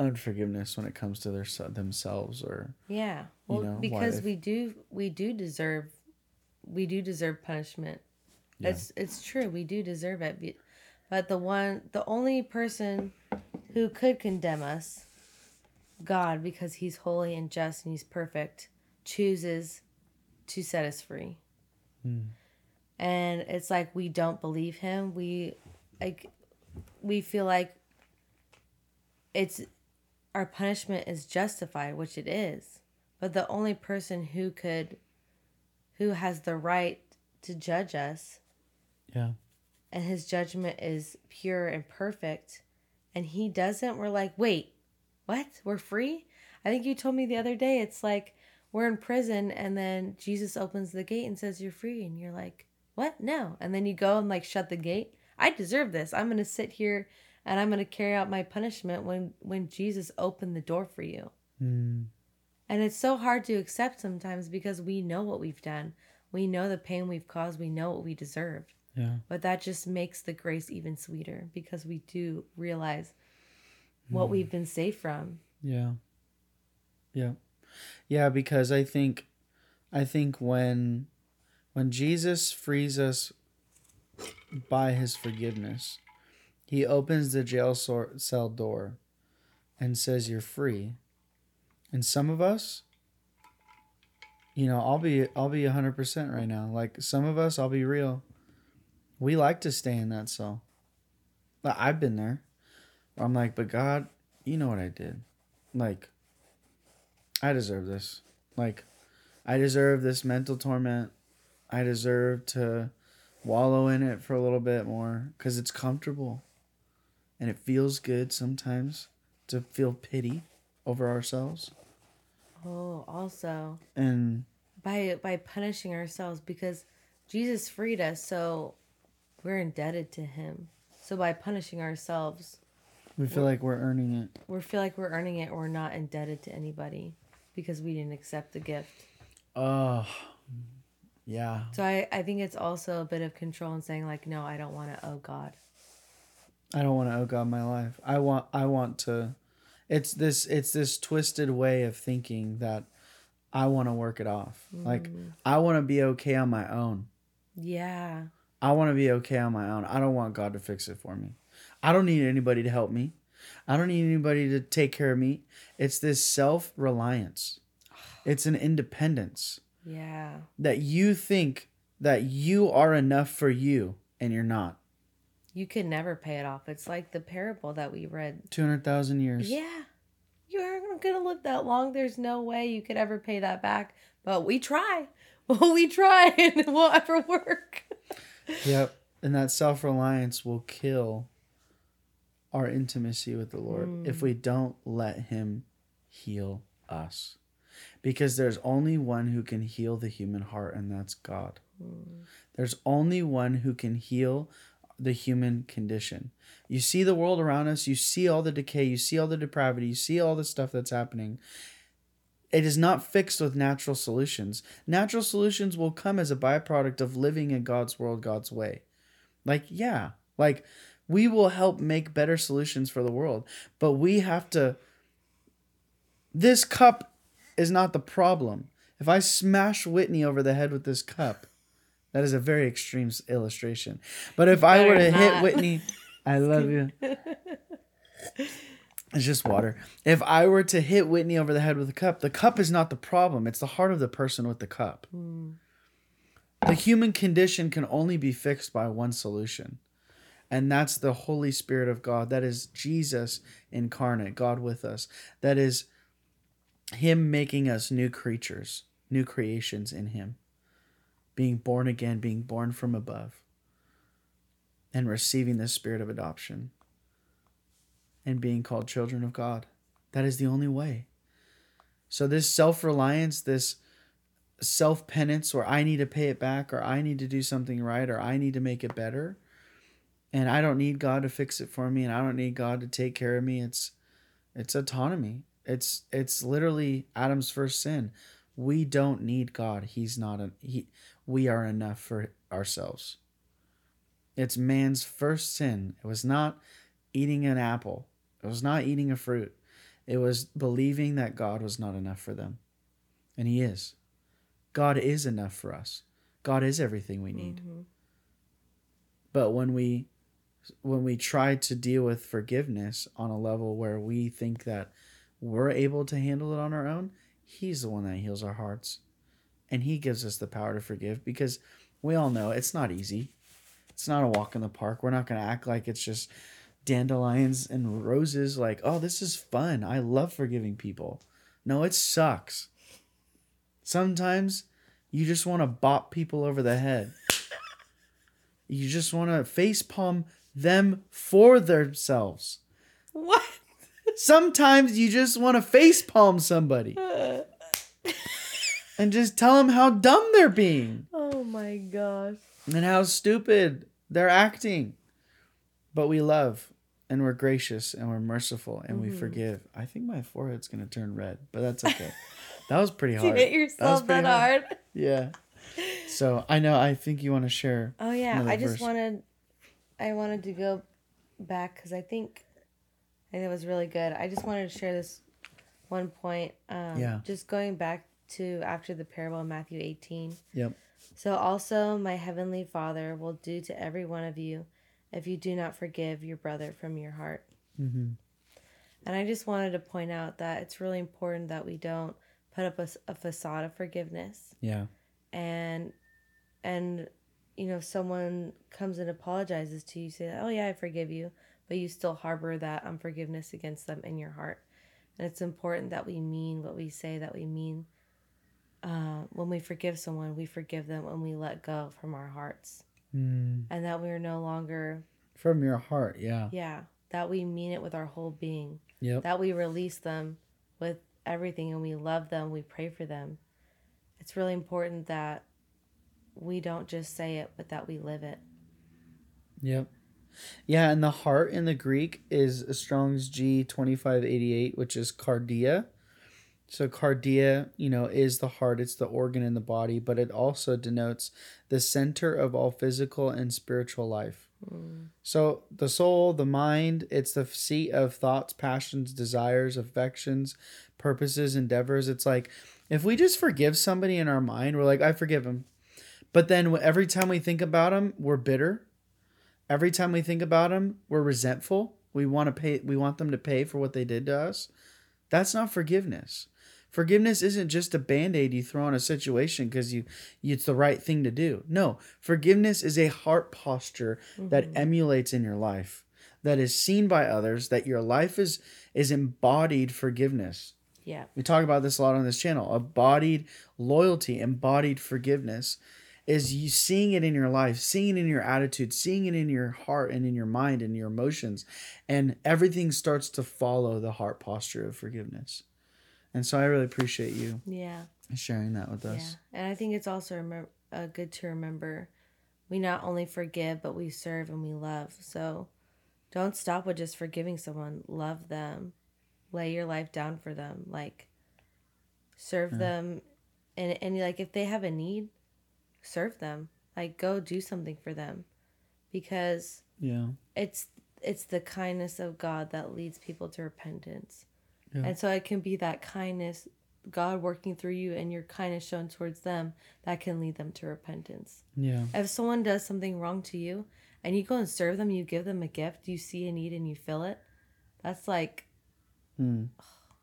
unforgiveness when it comes to their themselves or yeah. well you know, because we do we do deserve we do deserve punishment. Yeah. it's it's true. We do deserve it. But the one the only person who could condemn us god because he's holy and just and he's perfect chooses to set us free. Mm. and it's like we don't believe him. We like we feel like it's our punishment is justified, which it is. But the only person who could, who has the right to judge us, yeah, and his judgment is pure and perfect, and he doesn't, we're like, wait, what? We're free? I think you told me the other day, it's like we're in prison, and then Jesus opens the gate and says, You're free. And you're like, What? No. And then you go and like shut the gate. I deserve this. I'm going to sit here and I'm going to carry out my punishment when when Jesus opened the door for you. Mm. And it's so hard to accept sometimes because we know what we've done. We know the pain we've caused. We know what we deserve. Yeah. But that just makes the grace even sweeter because we do realize what mm. we've been saved from. Yeah. Yeah. Yeah, because I think I think when when Jesus frees us by his forgiveness, he opens the jail cell door and says you're free. And some of us you know, I'll be I'll be 100% right now. Like some of us, I'll be real. We like to stay in that cell. I've been there. I'm like, but God, you know what I did. Like I deserve this. Like I deserve this mental torment. I deserve to wallow in it for a little bit more cuz it's comfortable. And it feels good sometimes to feel pity over ourselves. Oh, also. And by by punishing ourselves because Jesus freed us, so we're indebted to him. So by punishing ourselves, we feel like we're earning it. We feel like we're earning it. We're not indebted to anybody because we didn't accept the gift. Oh, yeah. So I, I think it's also a bit of control and saying like, no, I don't want to owe God. I don't want to owe God my life. I want I want to it's this it's this twisted way of thinking that I want to work it off. Mm. Like I want to be okay on my own. Yeah. I want to be okay on my own. I don't want God to fix it for me. I don't need anybody to help me. I don't need anybody to take care of me. It's this self-reliance. It's an independence. Yeah. That you think that you are enough for you and you're not. You can never pay it off. It's like the parable that we read. 200,000 years. Yeah. You aren't going to live that long. There's no way you could ever pay that back. But we try. Well, we try and it won't ever work. yep. And that self reliance will kill our intimacy with the Lord mm. if we don't let Him heal us. Because there's only one who can heal the human heart, and that's God. Mm. There's only one who can heal the human condition. You see the world around us, you see all the decay, you see all the depravity, you see all the stuff that's happening. It is not fixed with natural solutions. Natural solutions will come as a byproduct of living in God's world, God's way. Like, yeah, like we will help make better solutions for the world, but we have to. This cup is not the problem. If I smash Whitney over the head with this cup, that is a very extreme illustration. But if I were to not. hit Whitney, I love you. It's just water. If I were to hit Whitney over the head with a cup, the cup is not the problem. It's the heart of the person with the cup. Mm. The human condition can only be fixed by one solution. And that's the Holy Spirit of God. That is Jesus incarnate, God with us. That is Him making us new creatures, new creations in Him being born again, being born from above, and receiving the spirit of adoption and being called children of God. That is the only way. So, this self reliance, this self penance, where I need to pay it back, or I need to do something right, or I need to make it better, and I don't need God to fix it for me, and I don't need God to take care of me. It's it's autonomy. It's it's literally Adam's first sin. We don't need God. He's not a he we are enough for ourselves. It's man's first sin. It was not eating an apple, it was not eating a fruit. It was believing that God was not enough for them. And He is. God is enough for us. God is everything we need. Mm-hmm. But when we when we try to deal with forgiveness on a level where we think that we're able to handle it on our own, he's the one that heals our hearts and he gives us the power to forgive because we all know it's not easy. It's not a walk in the park. We're not going to act like it's just dandelions and roses like, "Oh, this is fun. I love forgiving people." No, it sucks. Sometimes you just want to bop people over the head. You just want to face palm them for themselves. What? Sometimes you just want to face palm somebody. and just tell them how dumb they're being. Oh my gosh. and how stupid they're acting. But we love and we're gracious and we're merciful and mm-hmm. we forgive. I think my forehead's gonna turn red, but that's okay. that was pretty hard. you hit yourself that, that hard. hard. Yeah. So I know. I think you want to share. Oh yeah, I just verse. wanted, I wanted to go back because I think, I think it was really good. I just wanted to share this one point. Um, yeah. Just going back to after the parable in Matthew eighteen. Yep. So also my heavenly Father will do to every one of you if you do not forgive your brother from your heart. Mm-hmm. And I just wanted to point out that it's really important that we don't put up a, a facade of forgiveness. Yeah. And and you know someone comes and apologizes to you, say, "Oh yeah, I forgive you," but you still harbor that unforgiveness against them in your heart. And it's important that we mean what we say, that we mean uh, when we forgive someone, we forgive them when we let go from our hearts. Mm. And that we are no longer. From your heart, yeah. Yeah. That we mean it with our whole being. Yep. That we release them with everything and we love them, we pray for them. It's really important that we don't just say it, but that we live it. Yep. Yeah, and the heart in the Greek is Strong's G twenty five eighty eight, which is cardia, so cardia, you know, is the heart, it's the organ in the body, but it also denotes the center of all physical and spiritual life. Mm. So the soul, the mind, it's the seat of thoughts, passions, desires, affections, purposes, endeavors. It's like if we just forgive somebody in our mind, we're like, I forgive him. But then every time we think about him, we're bitter. Every time we think about him, we're resentful. We want to pay we want them to pay for what they did to us. That's not forgiveness. Forgiveness isn't just a band-aid you throw on a situation because you, you, it's the right thing to do. No, forgiveness is a heart posture mm-hmm. that emulates in your life, that is seen by others, that your life is is embodied forgiveness. Yeah. We talk about this a lot on this channel. Embodied loyalty, embodied forgiveness is you seeing it in your life, seeing it in your attitude, seeing it in your heart and in your mind and your emotions. And everything starts to follow the heart posture of forgiveness. And so I really appreciate you. Yeah. Sharing that with us. Yeah. And I think it's also rem- uh, good to remember we not only forgive, but we serve and we love. So don't stop with just forgiving someone. Love them. Lay your life down for them. Like serve yeah. them. And, and like if they have a need, serve them. Like go do something for them. Because yeah. it's it's the kindness of God that leads people to repentance. Yeah. And so it can be that kindness, God working through you and your kindness shown towards them that can lead them to repentance. Yeah. If someone does something wrong to you and you go and serve them, you give them a gift, you see a need and you fill it, that's like, mm.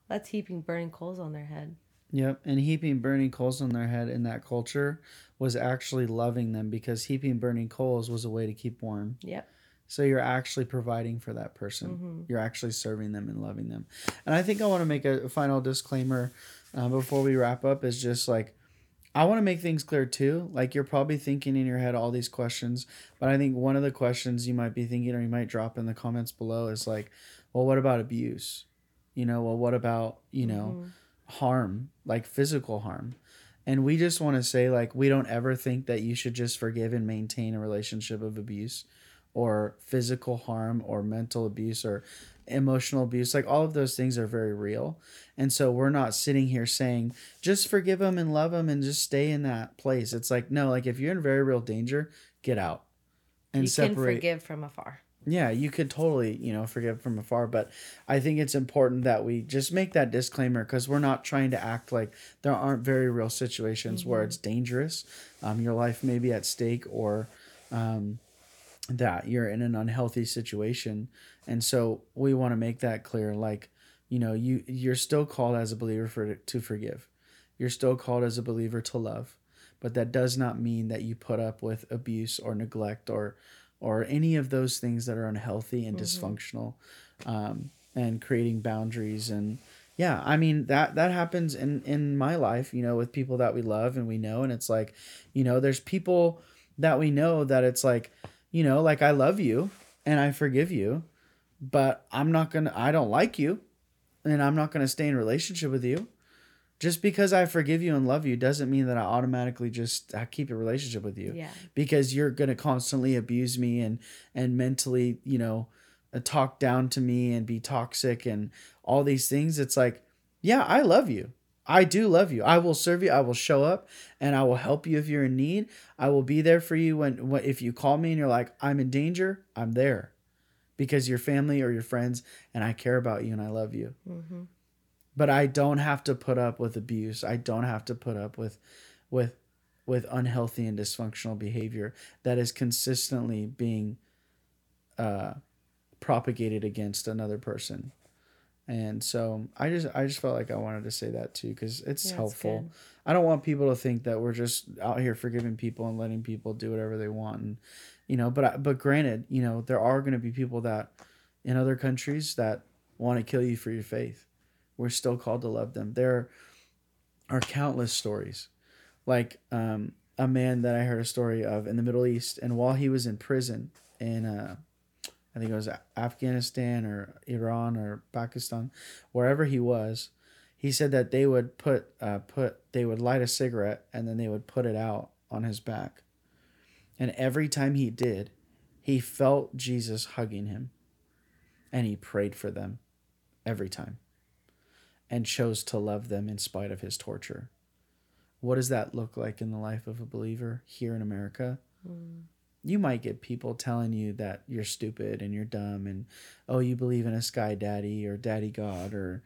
that's heaping burning coals on their head. Yep. And heaping burning coals on their head in that culture was actually loving them because heaping burning coals was a way to keep warm. Yep. So you're actually providing for that person. Mm-hmm. You're actually serving them and loving them. And I think I want to make a final disclaimer uh, before we wrap up is just like I want to make things clear too. Like you're probably thinking in your head all these questions, but I think one of the questions you might be thinking or you might drop in the comments below is like, well, what about abuse? You know, well, what about, you know, mm-hmm. harm, like physical harm? And we just want to say like we don't ever think that you should just forgive and maintain a relationship of abuse or physical harm or mental abuse or emotional abuse like all of those things are very real and so we're not sitting here saying just forgive them and love them and just stay in that place it's like no like if you're in very real danger get out and you separate. can forgive from afar yeah you could totally you know forgive from afar but i think it's important that we just make that disclaimer because we're not trying to act like there aren't very real situations mm-hmm. where it's dangerous um, your life may be at stake or um, that you're in an unhealthy situation. And so we want to make that clear like you know you you're still called as a believer for to forgive. You're still called as a believer to love. But that does not mean that you put up with abuse or neglect or or any of those things that are unhealthy and mm-hmm. dysfunctional um, and creating boundaries and yeah i mean that that happens in in my life you know with people that we love and we know. And it's like you know there's people that we know that it's like you know, like I love you and I forgive you, but I'm not going to, I don't like you and I'm not going to stay in relationship with you. Just because I forgive you and love you doesn't mean that I automatically just I keep a relationship with you. Yeah. Because you're gonna constantly abuse me and and mentally, you know, uh, talk down to me and be toxic and all these things. It's like, yeah, I love you. I do love you. I will serve you. I will show up and I will help you if you're in need. I will be there for you when, when if you call me and you're like, I'm in danger, I'm there because you're family or your friends and I care about you and I love you. Mm-hmm. But I don't have to put up with abuse. I don't have to put up with with with unhealthy and dysfunctional behavior that is consistently being uh, propagated against another person. And so I just I just felt like I wanted to say that too because it's yeah, helpful. I don't want people to think that we're just out here forgiving people and letting people do whatever they want and you know but I, but granted you know there are going to be people that in other countries that want to kill you for your faith. We're still called to love them. There are countless stories. Like um, a man that i heard a story of in the middle east and while he was in prison in uh, i think it was afghanistan or iran or pakistan wherever he was he said that they would put uh, put they would light a cigarette and then they would put it out on his back and every time he did, he felt Jesus hugging him. And he prayed for them every time and chose to love them in spite of his torture. What does that look like in the life of a believer here in America? Mm. You might get people telling you that you're stupid and you're dumb and oh you believe in a sky daddy or daddy god or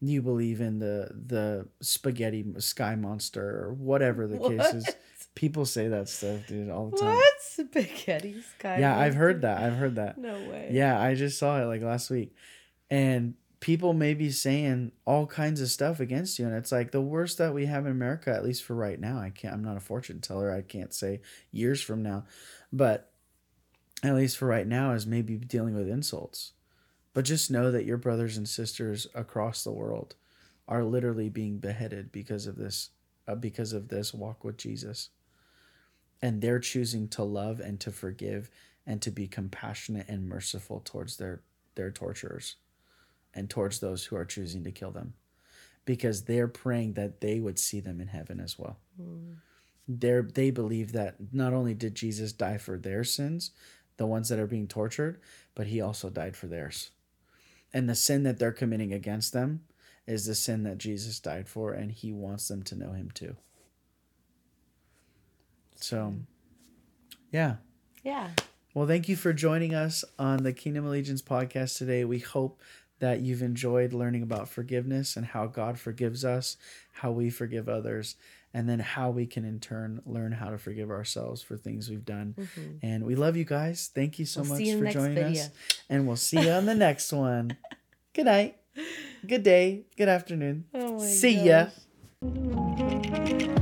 you believe in the the spaghetti sky monster or whatever the what? case is. People say that stuff, dude, all the time. What spaghetti sky? Yeah, monster? I've heard that. I've heard that. No way. Yeah, I just saw it like last week, and people may be saying all kinds of stuff against you, and it's like the worst that we have in America, at least for right now. I can't. I'm not a fortune teller. I can't say years from now, but at least for right now, is maybe dealing with insults but just know that your brothers and sisters across the world are literally being beheaded because of this uh, because of this walk with Jesus. And they're choosing to love and to forgive and to be compassionate and merciful towards their their torturers and towards those who are choosing to kill them because they're praying that they would see them in heaven as well. Mm. They they believe that not only did Jesus die for their sins, the ones that are being tortured, but he also died for theirs. And the sin that they're committing against them is the sin that Jesus died for, and he wants them to know him too. So, yeah. Yeah. Well, thank you for joining us on the Kingdom Allegiance podcast today. We hope that you've enjoyed learning about forgiveness and how God forgives us, how we forgive others, and then how we can in turn learn how to forgive ourselves for things we've done. Mm-hmm. And we love you guys. Thank you so we'll much for joining video. us. And we'll see you on the next one. Good night. Good day. Good afternoon. Oh see gosh. ya.